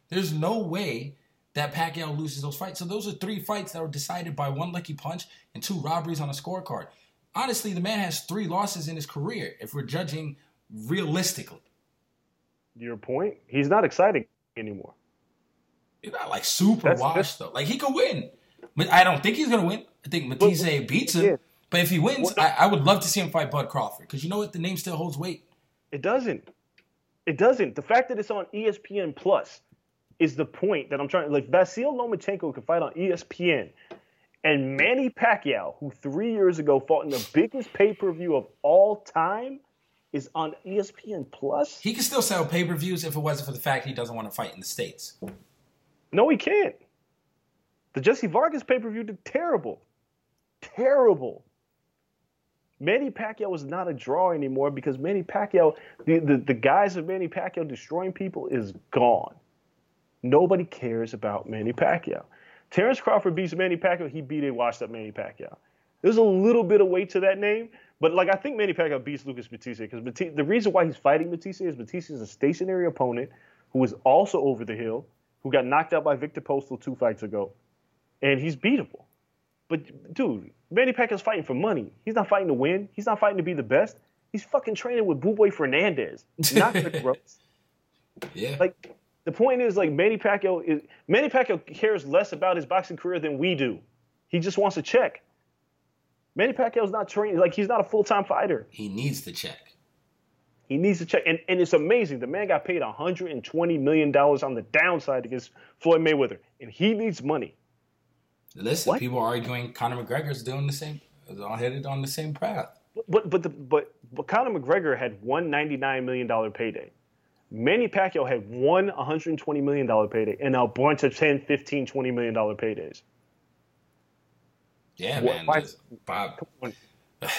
There's no way that Pacquiao loses those fights. So those are three fights that were decided by one lucky punch and two robberies on a scorecard. Honestly, the man has three losses in his career if we're judging realistically. Your point? He's not exciting anymore. He's not like super That's- washed that's- though. Like he could win. But I don't think he's gonna win. I think Matthysse beats him. yeah. But if he wins, I, uh, I would love to see him fight Bud Crawford. Because you know what? The name still holds weight. It doesn't. It doesn't. The fact that it's on ESPN Plus is the point that I'm trying. Like Vasyl Lomachenko can fight on ESPN, and Manny Pacquiao, who three years ago fought in the biggest pay per view of all time, is on ESPN Plus. He can still sell pay per views if it wasn't for the fact he doesn't want to fight in the States. No, he can't. The Jesse Vargas pay per view did terrible. Terrible. Manny Pacquiao is not a draw anymore because Manny Pacquiao, the, the, the guys of Manny Pacquiao destroying people is gone. Nobody cares about Manny Pacquiao. Terrence Crawford beats Manny Pacquiao, he beat a washed up Manny Pacquiao. There's a little bit of weight to that name, but like I think Manny Pacquiao beats Lucas Matthysse because the reason why he's fighting Matthysse is Matthysse is a stationary opponent who is also over the hill, who got knocked out by Viktor Postol two fights ago, and he's beatable. But dude, Manny Pacquiao's fighting for money. He's not fighting to win. He's not fighting to be the best. He's fucking training with Buboy Fernandez, not Rick Rose. Yeah. Like the point is, like Manny Pacquiao is Manny Pacquiao cares less about his boxing career than we do. He just wants a check. Manny Pacquiao's not training like he's not a full time fighter. he needs the check. He needs to check, and, and it's amazing. The man got paid 120 million dollars on the downside against Floyd Mayweather, and he needs money. Listen, What? people are arguing Conor McGregor's doing the same, is all headed on the same path. But but the, but but Conor McGregor had one 99 million dollar payday. Manny Pacquiao had one 120 million dollar payday, and a bunch of 10, 15, 20 million dollar paydays. Yeah, Why- man. why- Bob.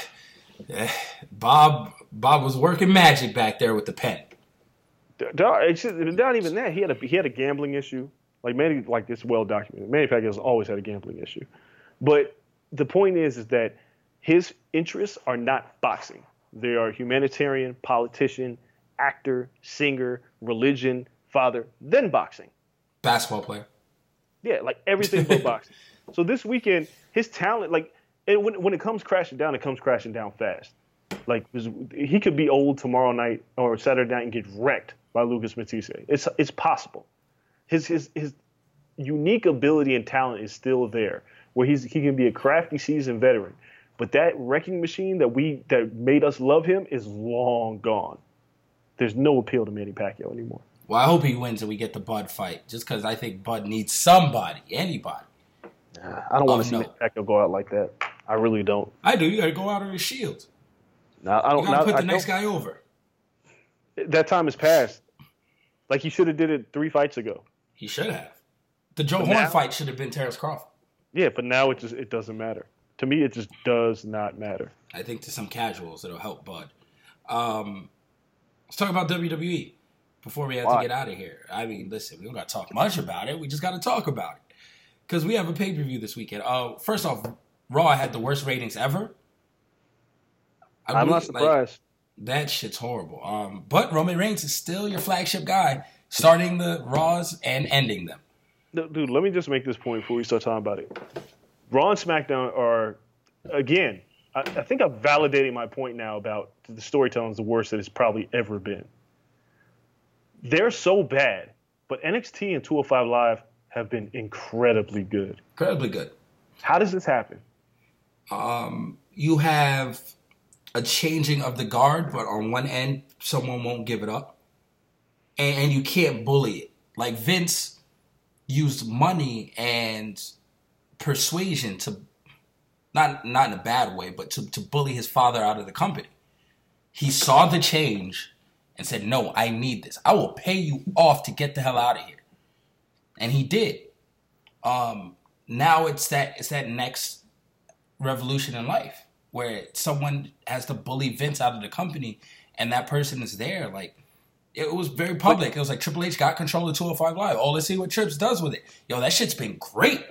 Bob, Bob was working magic back there with the pen. Not, it's just- not even that. He had a he had a gambling issue. Like Manny, like it's well documented. Manny Pacquiao's always had a gambling issue. But the point is, is that his interests are not boxing. They are humanitarian, politician, actor, singer, religion, father, then boxing. Basketball player. Yeah, like everything but boxing. So this weekend, his talent, like, and when when it comes crashing down, it comes crashing down fast. Like he could be old tomorrow night or Saturday night and get wrecked by Lucas Matthysse. It's it's possible. His his his unique ability and talent is still there, where he's he can be a crafty, seasoned veteran. But that wrecking machine that we that made us love him is long gone. There's no appeal to Manny Pacquiao anymore. Well, I hope he wins and we get the Bud fight, just because I think Bud needs somebody, anybody. I don't want Oh, to see. Manny Pacquiao go out like that. I really don't. I do. You got to go out on your shield. No, I don't. got to put I the next don't- guy over. That time has passed. Like he should have did it three fights ago. He should have. The Joe But Horn now- fight should have been Terrence Crawford. Yeah, but now it just it doesn't matter. To me, it just does not matter. I think to some casuals it'll help Bud. Um, let's talk about WWE before we have Why? to get out of here. I mean, listen, we don't got to talk much about it. We just got to talk about it because we have a pay per view this weekend. Uh, first off, Raw had the worst ratings ever. I I'm not believe, like, surprised. that shit's horrible. Um, but Roman Reigns is still your flagship guy, starting the Raws and ending them. No, Dude, let me just make this point before we start talking about it. Raw and SmackDown are, again, I, I think I'm validating my point now about the storytelling is the worst that it's probably ever been. they're so bad, but NXT and 205 Live have been incredibly good. Incredibly good. How does this happen? Um, you have a changing of the guard, but on one end, someone won't give it up, and, and you can't bully it. Like Vince used money and persuasion to not not in a bad way, but to, to bully his father out of the company. He saw the change and said, No, I need this. I will pay you off to get the hell out of here. And he did. Um, now it's that it's that next revolution in life where someone has to bully Vince out of the company and that person is there. Like it was very public. It was like Triple H got control of 205 Live. Oh, let's see what Trips does with it. Yo, that shit's been great.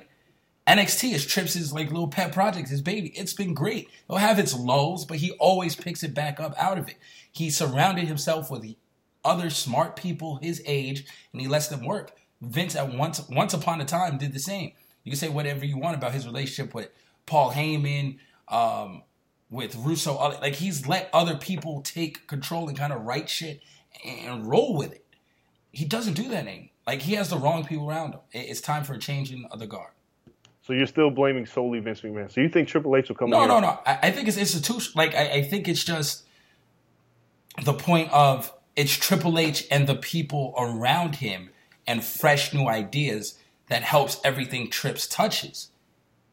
NXT is Trips' like little pet project, his baby. It's been great. It'll have its lows, but he always picks it back up out of it. He surrounded himself with other smart people his age, and he lets them work. Vince at once once upon a time did the same. You can say whatever you want about his relationship with Paul Heyman, um, with Russo. Like he's let other people take control and kind of write shit and roll with it. He doesn't do that anymore. Like he has the wrong people around him. It's time for a change in the guard. So you're still blaming solely Vince McMahon. So you think Triple H will come? No, no, no. I, I, think it's institution. Like I, I think it's just the point of it's Triple H and the people around him and fresh new ideas that helps everything Trips touches.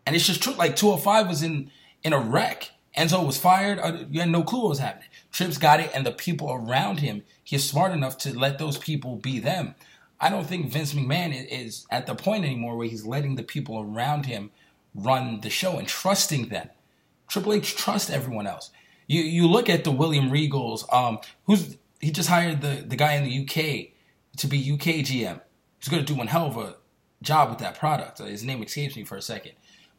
And it's just true. Like 205 was in in a wreck. Enzo was fired. Uh, you had no clue what was happening. Trips got it, and the people around him, he's smart enough to let those people be them. I don't think Vince McMahon is at the point anymore where he's letting the people around him run the show and trusting them. Triple H trusts everyone else. You you look at the William Regals, um, who's he just hired the the guy in the UK to be UK GM. He's going to do one hell of a job with that product. His name escapes me for a second,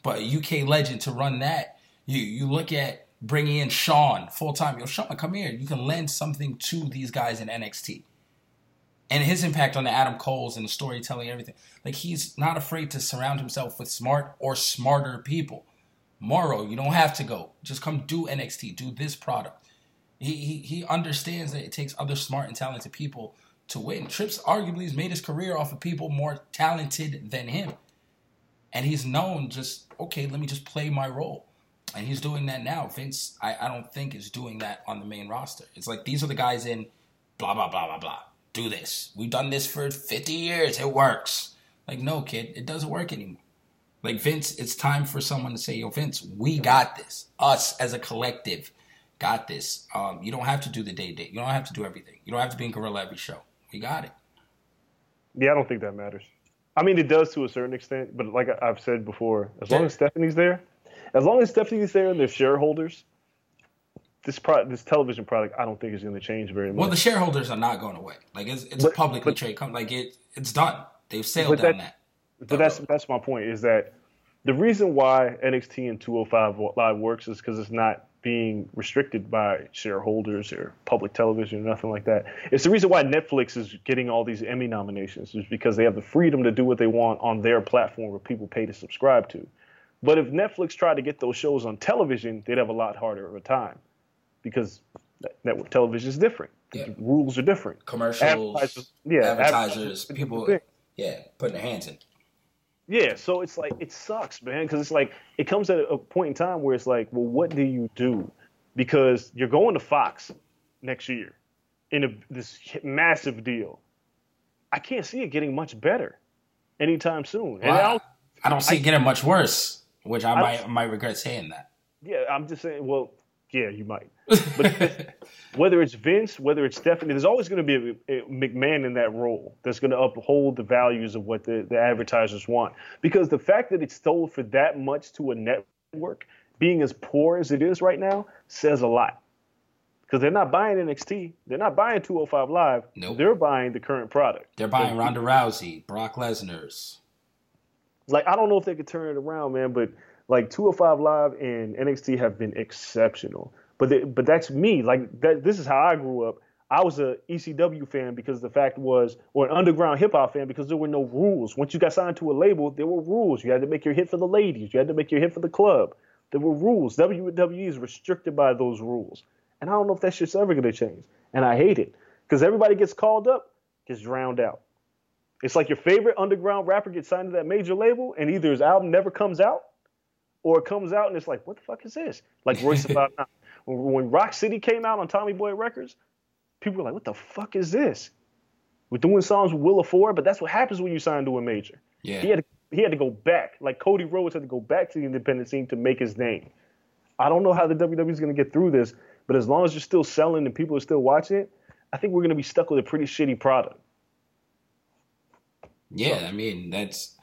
but UK legend to run that. You you look at bringing in Sean full time. Yo, Shawn, come here. You can lend something to these guys in NXT and his impact on the Adam Coles and the storytelling, everything. Like he's not afraid to surround himself with smart or smarter people. Morrow, you don't have to go. Just come do NXT. Do this product. He he, he understands that it takes other smart and talented people to win. Trips arguably has made his career off of people more talented than him. And he's known just, okay, let me just play my role. And he's doing that now. Vince, I, I don't think is doing that on the main roster. It's like these are the guys in blah blah blah blah blah do this. We've done this for 50 years. It works. Like, no, kid, it doesn't work anymore. Like, Vince, it's time for someone to say, yo, Vince, we got this. Us as a collective got this. Um, you don't have to do the day to day. You don't have to do everything. You don't have to be in Gorilla every show. We got it. Yeah, I don't think that matters. I mean, it does to a certain extent, but like I've said before, as long as Stephanie's there, as long as Stephanie's there and their shareholders, this product, this television product, I don't think is going to change very much. Well, the shareholders are not going away. Like it's, it's but, a publicly traded company. Like it, it's done. They've sailed down that. that. But that's road. that's my point. Is that the reason why NXT and 205 Live works is because it's not being restricted by shareholders or public television or nothing like that. It's the reason why Netflix is getting all these Emmy nominations is because they have the freedom to do what they want on their platform where people pay to subscribe to. But if Netflix tried to get those shows on television, they'd have a lot harder of a time because network television is different. Yeah. The rules are different. Commercials, advertisers, yeah, advertisers, people, yeah, putting their hands in. Yeah, so it's like it sucks, man, because it's like it comes at a point in time where it's like, well, what do you do? Because you're going to Fox next year in a, this massive deal. I can't see it getting much better anytime soon. Well, I, I, don't see it getting much worse, which I, I might might regret saying that. Yeah, I'm just saying. Well, yeah, you might. But whether it's Vince, whether it's Stephanie, there's always going to be a, a McMahon in that role that's going to uphold the values of what the, the advertisers want. Because the fact that it's sold for that much to a network, being as poor as it is right now, says a lot. Because they're not buying NXT, they're not buying 205 Live. Nope. They're buying the current product. They're buying Ronda Rousey, Brock Lesnar's. Like I don't know if they could turn it around, man, but like 205 Live and NXT have been exceptional. But but that's me. Like that. This is how I grew up. I was a ECW fan because the fact was, or an underground hip hop fan because there were no rules. Once you got signed to a label, there were rules. You had to make your hit for the ladies. You had to make your hit for the club. There were rules. WWE is restricted by those rules, and I don't know if that shit's ever gonna change. And I hate it because everybody gets called up, gets drowned out. It's like your favorite underground rapper gets signed to that major label, and either his album never comes out, or it comes out and it's like, what the fuck is this? Like Royce about when, when Rock City came out on Tommy Boy Records, people were like, what the fuck is this? We're doing songs with Willa Ford, but that's what happens when you sign to a major. Yeah. He had to, he had to go back, like Cody Rhodes had to go back to the independent scene to make his name. I don't know how the WWE is going to get through this, but as long as you're still selling and people are still watching it, I think we're going to be stuck with a pretty shitty product. Yeah, I mean that's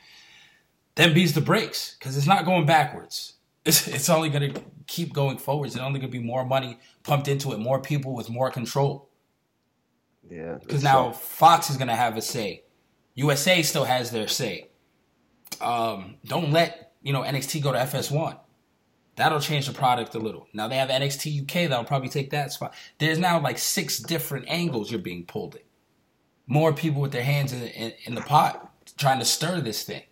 then beats the brakes because it's not going backwards. It's it's only going to keep going forwards. It's only going to be more money pumped into it, more people with more control. Yeah. Because now Fox is going to have a say. USA still has their say. Um, don't let you know NXT go to FS1. That'll change the product a little. Now they have NXT UK that'll probably take that spot. There's now like six different angles you're being pulled in. More people with their hands in, in, in the pot trying to stir this thing.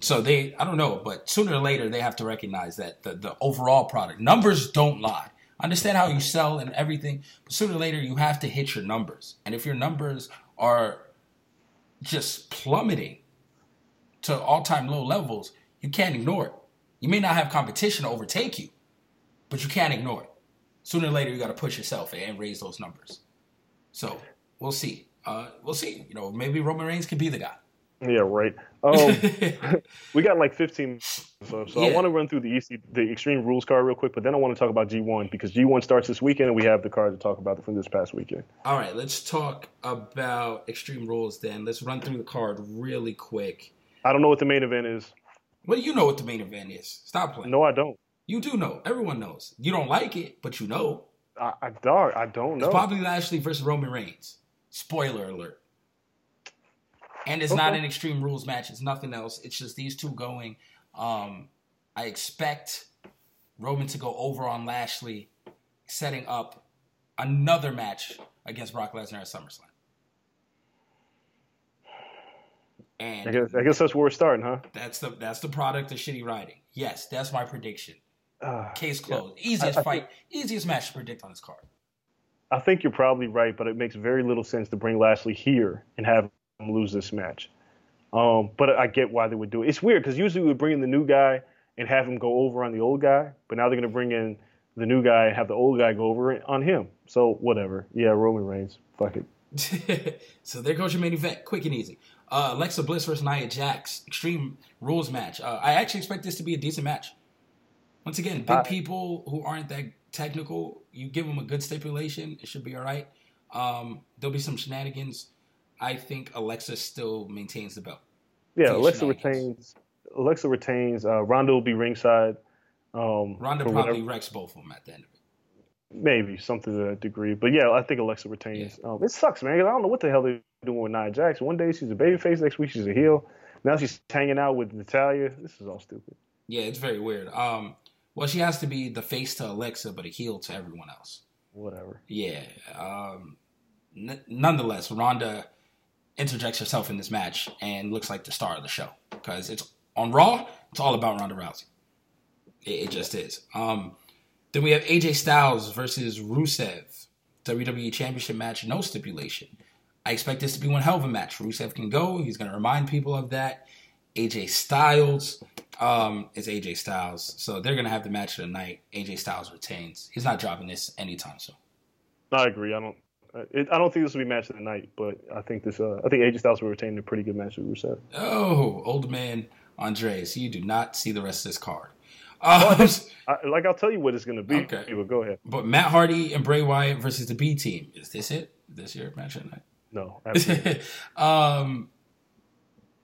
So they, I don't know, but sooner or later they have to recognize that the, the overall product numbers don't lie. Understand how you sell and everything, but sooner or later you have to hit your numbers. And if your numbers are just plummeting to all time low levels, you can't ignore it. You may not have competition to overtake you, but you can't ignore it. Sooner or later you got to push yourself and raise those numbers. So we'll see. Uh, we'll see. You know, maybe Roman Reigns could be the guy. Yeah, right. Um, we got like 15 so, so I want to run through the EC, the Extreme Rules card real quick, but then I want to talk about G1 because G1 starts this weekend and we have the card to talk about from this past weekend. All right, let's talk about Extreme Rules then. Let's run through the card really quick. I don't know what the main event is. Well, you know what the main event is. Stop playing. No, I don't. You do know. Everyone knows. You don't like it, but you know. I, I dog, I don't know. It's Bobby Lashley versus Roman Reigns. Spoiler alert. And it's not an Extreme Rules match. It's nothing else. It's just these two going. Um, I expect Roman to go over on Lashley, setting up another match against Brock Lesnar at SummerSlam. And I guess, I guess that's where we're starting, huh? that's the that's the product of shitty writing. Yes, that's my prediction. Uh, Case closed. Easiest I- I fight, easiest match to predict on this card. I think you're probably right, but it makes very little sense to bring Lashley here and have him lose this match. Um, but I get why they would do it. It's weird because usually we would bring in the new guy and have him go over on the old guy, but now they're going to bring in the new guy and have the old guy go over on him. So whatever. Yeah, Roman Reigns. Fuck it. so there goes your main event, quick and easy. Uh, Alexa Bliss versus Nia Jax, Extreme Rules match. Uh, I actually expect this to be a decent match. Once again, big I- people who aren't that technical, you give them a good stipulation, it should be all right. Um, there'll be some shenanigans. I think Alexa still maintains the belt. Yeah, Alexa retains. Alexa retains. Uh, Ronda will be ringside. Um, Ronda probably wrecks both of them at the end of it. maybe something to that degree. But yeah, I think Alexa retains. Um, it sucks, man. 'cause I don't know what the hell they're doing with Nia Jax. One day she's a babyface, next week she's a heel. Now she's hanging out with Natalya. This is all stupid. Yeah, it's very weird. Um, well, she has to be the face to Alexa, but a heel to everyone else. Whatever. Yeah. Um, n- nonetheless, Ronda interjects herself in this match and looks like the star of the show because it's on Raw. It's all about Ronda Rousey. It, it just is. Um, then we have AJ Styles versus Rusev, WWE Championship match, no stipulation. I expect this to be one hell of a match. Rusev can go. He's going to remind people of that. AJ Styles um, is AJ Styles, so they're going to have the match of the night. AJ Styles retains. He's not dropping this anytime soon. I agree. I don't. It, I don't think this will be match of the night, but I think this. Uh, I think AJ Styles will retain a pretty good match with Rusev. Oh, old man Andreas, you do not see the rest of this card. Um, I, like I'll tell you what it's going to be. Okay. But go ahead. but Matt Hardy and Bray Wyatt versus the B team. Is this it? This year match of the night? No. Absolutely. um,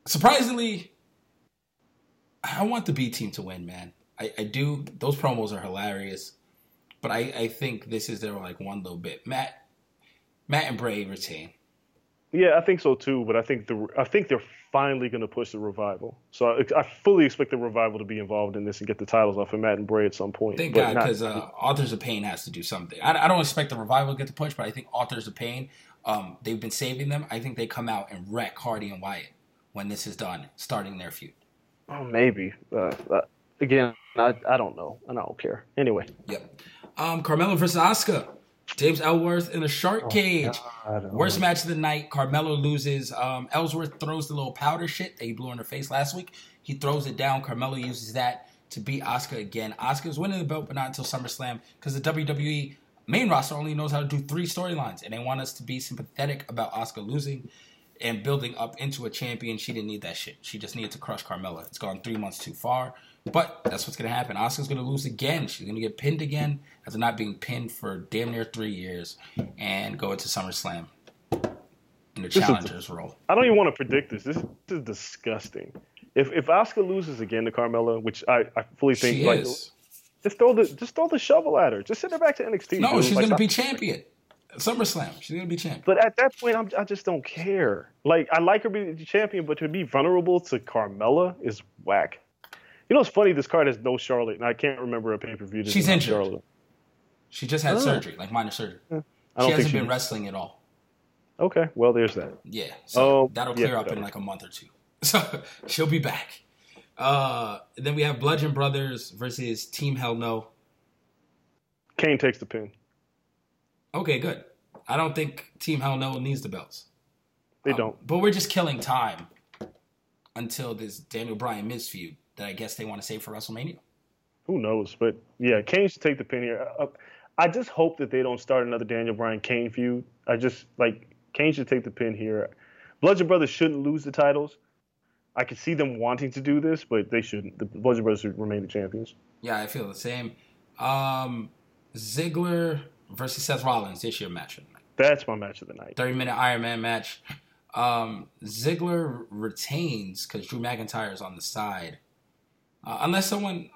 surprisingly, I want the B team to win, man. I, I do. Those promos are hilarious, but I, I think this is their like one little bit. Matt, Matt and Bray retain. Yeah, I think so too. But I think the I think they're finally going to push the revival. So I, I fully expect the revival to be involved in this and get the titles off of Matt and Bray at some point. Thank but God, not- because uh, Authors of Pain has to do something. I, I don't expect the revival to get the push, but I think Authors of Pain, um, they've been saving them. I think they come out and wreck Hardy and Wyatt when this is done, starting their feud. Oh, maybe. Uh, again, I I don't know, and I don't care. Anyway, Yep. Um, Carmella versus Asuka. James Ellsworth in a shark cage. Oh Worst match of the night. Carmella loses. Um, Ellsworth throws the little powder shit that he blew in her face last week. He throws it down. Carmella uses that to beat Asuka again. Asuka's winning the belt, but not until SummerSlam because the WWE main roster only knows how to do three storylines, and they want us to be sympathetic about Asuka losing and building up into a champion. She didn't need that shit. She just needed to crush Carmella. It's gone three months too far. But that's what's gonna happen. Asuka's gonna lose again. She's gonna get pinned again after not being pinned for damn near three years and go into SummerSlam in the is- challenger's role. I don't even want to predict this. This, this is disgusting. If if Asuka loses again to Carmella, which I, I fully think She like is. just throw the just throw the shovel at her. Just send her back to NXT. No, dude. she's Like, gonna be champion. SummerSlam. She's gonna be champion. But at that point, I'm, I just don't care. Like I like her being the champion, but to be vulnerable to Carmella is whack. You know, it's funny. This card has no Charlotte, and I can't remember a pay per view. She's injured. Charlotte. She just had Oh. surgery, like minor surgery. Don't She hasn't she- been wrestling at all. Okay, well, there's that. Yeah, so Oh, that'll yeah, clear up in like a month or two. So she'll be back. Uh, then we have Bludgeon Brothers versus Team Hell No. Kane takes the pin. Okay, good. I don't think Team Hell No needs the belts, They Um, don't. but we're just killing time until this Daniel Bryan Miz feud that I guess they want to save for WrestleMania. Who knows? But yeah, Kane should take the pin here. Uh, I just hope that they don't start another Daniel Bryan Kane feud. I just like Kane should take the pin here. Bludgeon Brothers shouldn't lose the titles. I could see them wanting to do this, but they shouldn't. The Bludgeon Brothers should remain the champions. Yeah, I feel the same. Um, Ziggler versus Seth Rollins this year match. of the night. That's my match of the night. 30 minute Iron Man match. Um, Ziggler retains because Drew McIntyre is on the side. Uh, unless someone.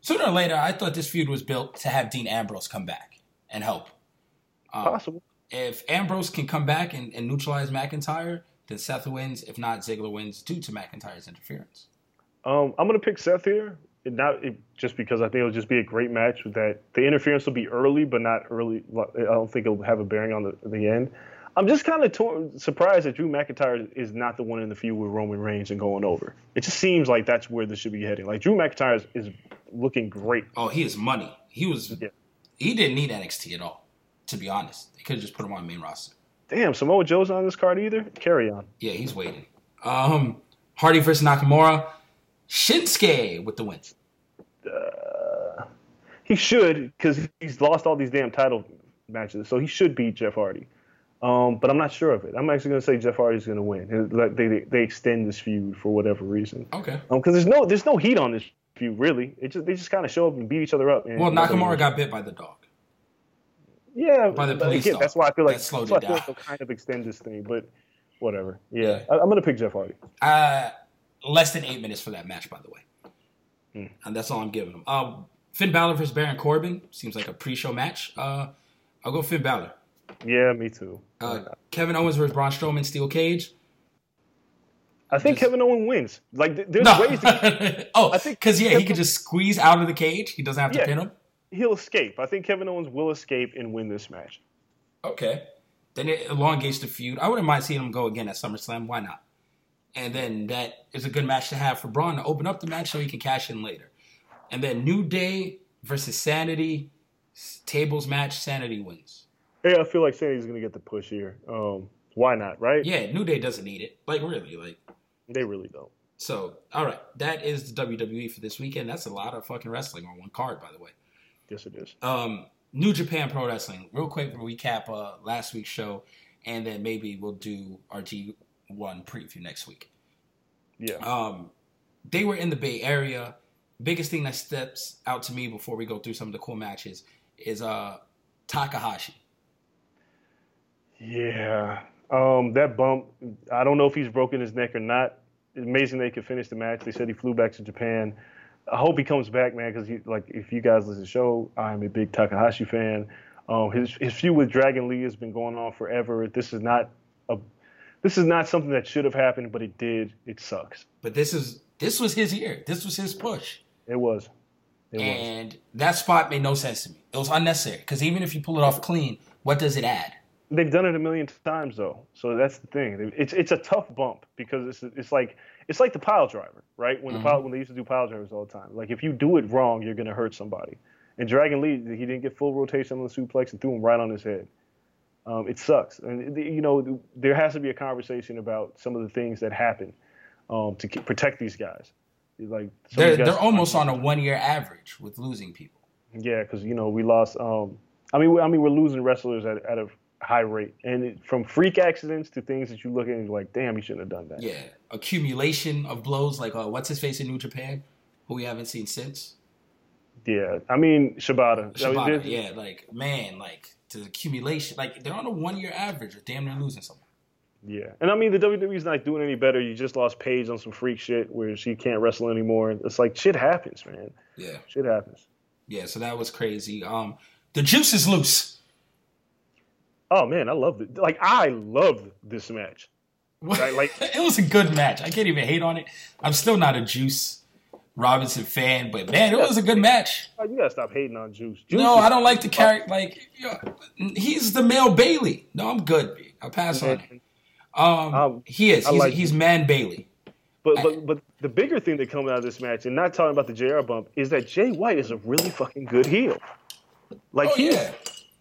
Sooner or later, I thought this feud was built to have Dean Ambrose come back and help. Um, Possible. if Ambrose can come back and, and neutralize McIntyre, then Seth wins. If not, Ziggler wins due to McIntyre's interference. Um, I'm gonna pick Seth here, not it, just because I think it'll just be a great match. With that the interference will be early, but not early. I don't think it'll have a bearing on the the end. I'm just kind of tor- surprised that Drew McIntyre is not the one in the feud with Roman Reigns and going over. It just seems like that's where this should be heading. Like Drew McIntyre is, is looking great. Oh, he is money. He was. Yeah. He didn't need NXT at all, to be honest. They could have just put him on main roster. Damn, Samoa Joe's on this card either. Carry on. Yeah, he's waiting. Um, Hardy versus Nakamura. Shinsuke with the win. He should because he's lost all these damn title matches, so he should beat Jeff Hardy. Um, but I'm not sure of it. I'm actually going to say Jeff Hardy's going to win. Like they, they extend this feud for whatever reason. Okay. Um, because there's no there's no heat on this feud really. It just they just kind of show up and beat each other up. and Well, Nakamura got bit by the dog. yeah. by the police again, dog. that's why I feel like That slowed it down. like they'll kind of extend this thing. But whatever. Yeah, Yeah. I, I'm going to pick Jeff Hardy. Uh, less than eight minutes for that match, by the way. Hmm. And that's all I'm giving him. Um, Finn Balor versus Baron Corbin seems like a pre-show match. Uh, I'll go Finn Balor. Yeah, me too. Uh, Kevin Owens versus Braun Strowman, steel cage. I think just- Kevin Owens wins. Like there's No. ways to, oh, I think because yeah, he Kevin- could just squeeze out of the cage. He doesn't have to Yeah. pin him. he'll escape. I think Kevin Owens will escape and win this match. Okay. Then it elongates the feud. I wouldn't mind seeing him go again at SummerSlam. Why not? And then that is a good match to have for Braun to open up the match so he can cash in later. And then New Day versus Sanity. Tables match. Sanity wins. Yeah, I feel like Sandy's going to get the push here. Um, why not? Right? Yeah, New Day doesn't need it. Like really, like They really don't. so. All right, that is the WWE for this weekend. That's a lot of fucking wrestling on one card, by the way. Yes, it is. um, New Japan Pro Wrestling. Real quick recap uh, last week's show, and then maybe we'll do our G1 preview next week. Yeah. Um, they were in the Bay Area. Biggest thing that steps out to me before we go through some of the cool matches is uh, Takahashi. Yeah. Um, that bump, I don't know if he's broken his neck or not. It's amazing they could finish the match. They said he flew back to Japan. I hope he comes back, man, because like if you guys listen to the show, I'm a big Takahashi fan. Um, his his feud with Dragon Lee has been going on forever. This is not a this is not something that should have happened, but it did. It sucks. But this is this was his year. This was his push. It was. It was. And that spot made no sense to me. It was unnecessary because even if you pull it off clean, what does it add? They've done it a million times though, so that's the thing. It's it's a tough bump because it's it's like it's like the pile driver, right? When the mm-hmm. pile when they used to do pile drivers all the time. Like if you do it wrong, you're gonna hurt somebody, And Dragon Lee, he didn't get full rotation on the suplex and threw him right on his head. Um, it sucks, and you know there has to be a conversation about some of the things that happen um, to keep, protect these guys. Like They're guys- they're almost on a one year average with losing people. Yeah, because you know we lost. Um, I mean, we, I mean we're losing wrestlers at, at a high rate, and it, from freak accidents to things that you look at and you're like, damn, you shouldn't have done that. Yeah, accumulation of blows like uh, what's his face in New Japan, who we haven't seen since. Yeah, I mean Shibata. I mean, Shibata, yeah, like man, like to the accumulation, like they're on a one year average or damn near losing someone. Yeah, and I mean the WWE's not doing any better. You just lost Paige on some freak shit where she can't wrestle anymore. It's like shit happens, man. Yeah, Shit happens. yeah. So that was crazy. Um, the juice is loose. Oh man, I love it. Like I loved this match. Right, like- it was a good match. I can't even hate on it. I'm still not a Juice Robinson fan, but man, it was a good match. Oh, you gotta stop hating on Juice. Juice No, I don't like the character. Like, yo, he's the male Bailey. No, I'm good. I'll pass on it. Um, Um, he is. I He's, like- he's man Bailey. But but but the bigger thing that comes out of this match, and not talking about the JR bump, is that Jay White is a really fucking good heel. Like Oh he's yeah,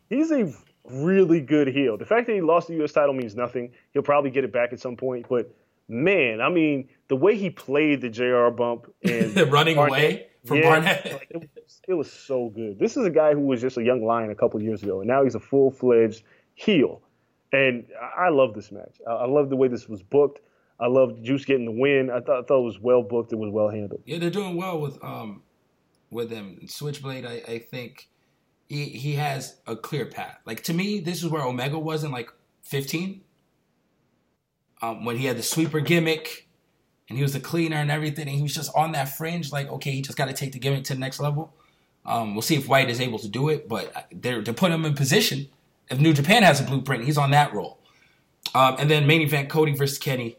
he's a really good heel. The fact that he lost the U.S. title means nothing. He'll probably get it back at some point. But man, I mean, the way he played the JR bump and running Barnett- away from yeah, Barnett. like, it, was, it was so good. This is a guy who was just a young lion a couple years ago, and now he's a full fledged heel. And I I love this match. I, I love the way this was booked. I love Juice getting the win. I thought, I thought it was well booked. It was well handled. Yeah, they're doing well with um with them. Switchblade, I, I think he he has a clear path. Like to me, this is where Omega was in like 15. Um, when he had the sweeper gimmick and he was the cleaner and everything, and he was just on that fringe. Like, okay, he just got to take the gimmick to the next level. Um, we'll see if White is able to do it, but they're they're putting him in position. If New Japan has a blueprint, he's on that role. Um, and then main event: Cody versus Kenny.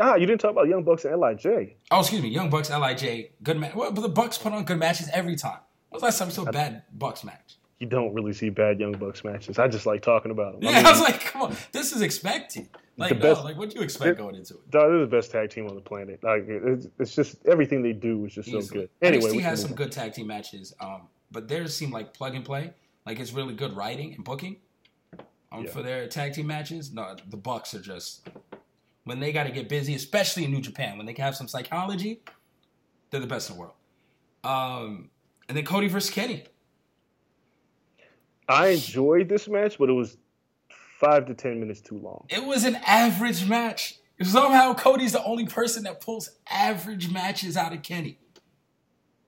Ah, you didn't talk about Young Bucks and Lij. Oh, excuse me, Young Bucks, Lij, good match. Well, but the Bucks put on good matches every time. When's the last time we saw a bad Bucks match? You don't really see bad Young Bucks matches. I just like talking about them. Yeah, I, was like, come on, this is expected. Like, The no, best- like what do you expect going into it? Dog, they're the best tag team on the planet. Like it's, it's just everything they do is just so good. Anyway, NXT has some on. good tag team matches, um, but theirs seem like plug and play. Like it's really good writing and booking um, Yeah. for their tag team matches. No, the Bucks are just when they got to get busy, especially in New Japan, when they can have some psychology. They're the best in the world. Um, and then Cody versus Kenny. I enjoyed this match, but it was five to ten minutes too long. It was an average match. Somehow Cody's the only person that pulls average matches out of Kenny.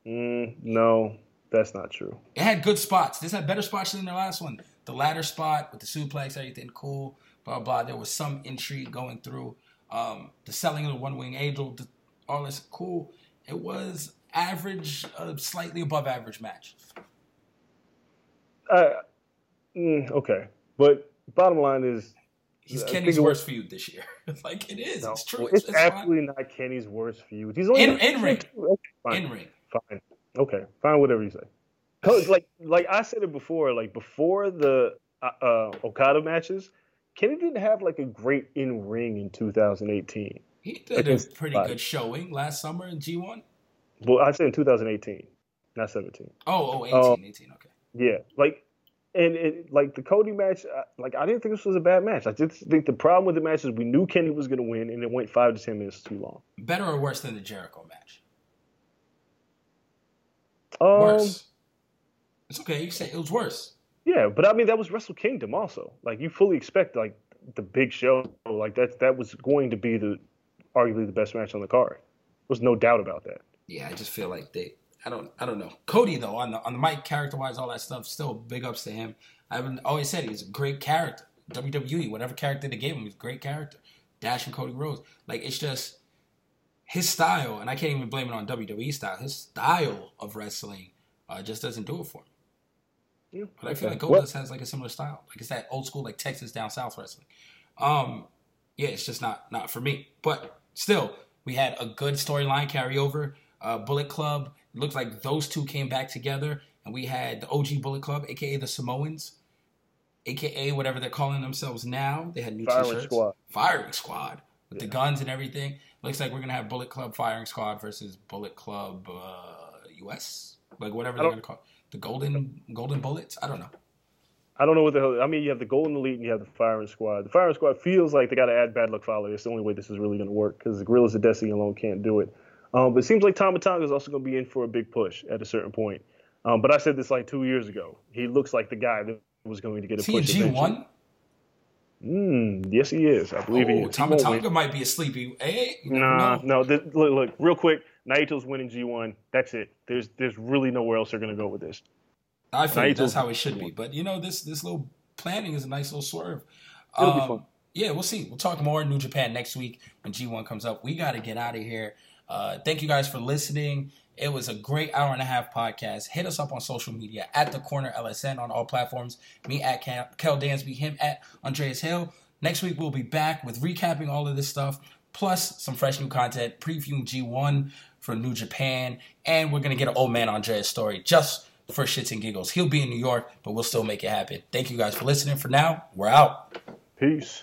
Mm, no, that's not true. It had good spots. This had better spots than the last one. The ladder spot with the suplex, everything cool, blah blah. There was some intrigue going through. Um, the selling of the one wing angel, the, all this cool. It was average, uh, slightly above average match. Uh, mm, okay, but bottom line is, He's I Kenny's worst feud this year. like it is. no, it's true. It's, It's, it's fine. absolutely not Kenny's worst feud. He's only In- in ring. Okay, fine, in ring. fine. Okay, fine. Whatever you say. like, like I said it before. Like before the uh, uh, Okada matches, Kenny didn't have like a great in ring in 2018. He did a pretty Spike. good showing last summer in G1. Well, I said in 2018, not 17. Oh, oh, 18, Oh. 18, okay. Yeah, like, and it, like the Cody match, like I didn't think this was a bad match. I just think the problem with the match is we knew Kenny was going to win, and it went five to ten minutes too long. Better or worse than the Jericho match? Um, Worse. It's okay. You say it was worse. Yeah, but I mean that was Wrestle Kingdom also. Like you fully expect like the big show, like that that was going to be the arguably the best match on the card. There's no doubt about that. Yeah, I just feel like they. I don't. I don't know. Cody though on the on the mic, character wise, all that stuff. Still big ups to him. I've always said he's a great character. WWE, whatever character they gave him, he's a great character. Dash and Cody Rhodes. Like it's just his style, and I can't even blame it on WWE style. His style of wrestling uh, just doesn't do it for me. Yeah, But I feel okay. like Well- Goldust has like a similar style. Like it's that old school like Texas down south wrestling. Um, yeah, it's just not not for me. But still, we had a good storyline carryover. Uh, Bullet Club it looked like those two came back together, and we had the OG Bullet Club, aka the Samoans, aka whatever they're calling themselves now. They had new Firing t-shirts. Squad. Firing Squad with the guns and everything. Looks like we're gonna have Bullet Club Firing Squad versus Bullet Club uh, US, like whatever they're gonna call. It. the golden golden bullets. I don't know. I don't know what the hell. I mean, you have the Golden Elite and you have the Firing Squad. The Firing Squad feels like they got to add Bad Luck Fale. It's the only way this is really going to work because the Guerrillas of Destiny alone can't do it. Um, but it seems like Tama Tonga is also going to be in for a big push at a certain point. Um, but I said this like two years ago. He looks like the guy that was going to get a push. Is he a. G one? Mm, yes, he is. I believe he Oh, is. He Tama won't Tonga win. might be a sleepy. Hey, Nah, know. no. Th- look, look, real quick. Naito's winning G1. That's it. There's there's really nowhere else they're going to go with this. I feel Naito's- that's how it should be. But you know, this this little planning is a nice little swerve. It'll be Um, fun. Yeah, we'll see. We'll talk more in New Japan next week when G1 comes up. We got to get out of here. Uh, thank you guys for listening. It was a great hour and a half podcast. Hit us up on social media at the corner LSN on all platforms. Me at Kel, Dansby, him at Andreas Hale. Next week we'll be back with recapping all of this stuff, plus some fresh new content, previewing G1 for New Japan, and we're gonna get an old man Andreas story just for shits and giggles. He'll be in New York, but we'll still make it happen. Thank you guys for listening. For now, we're out. Peace.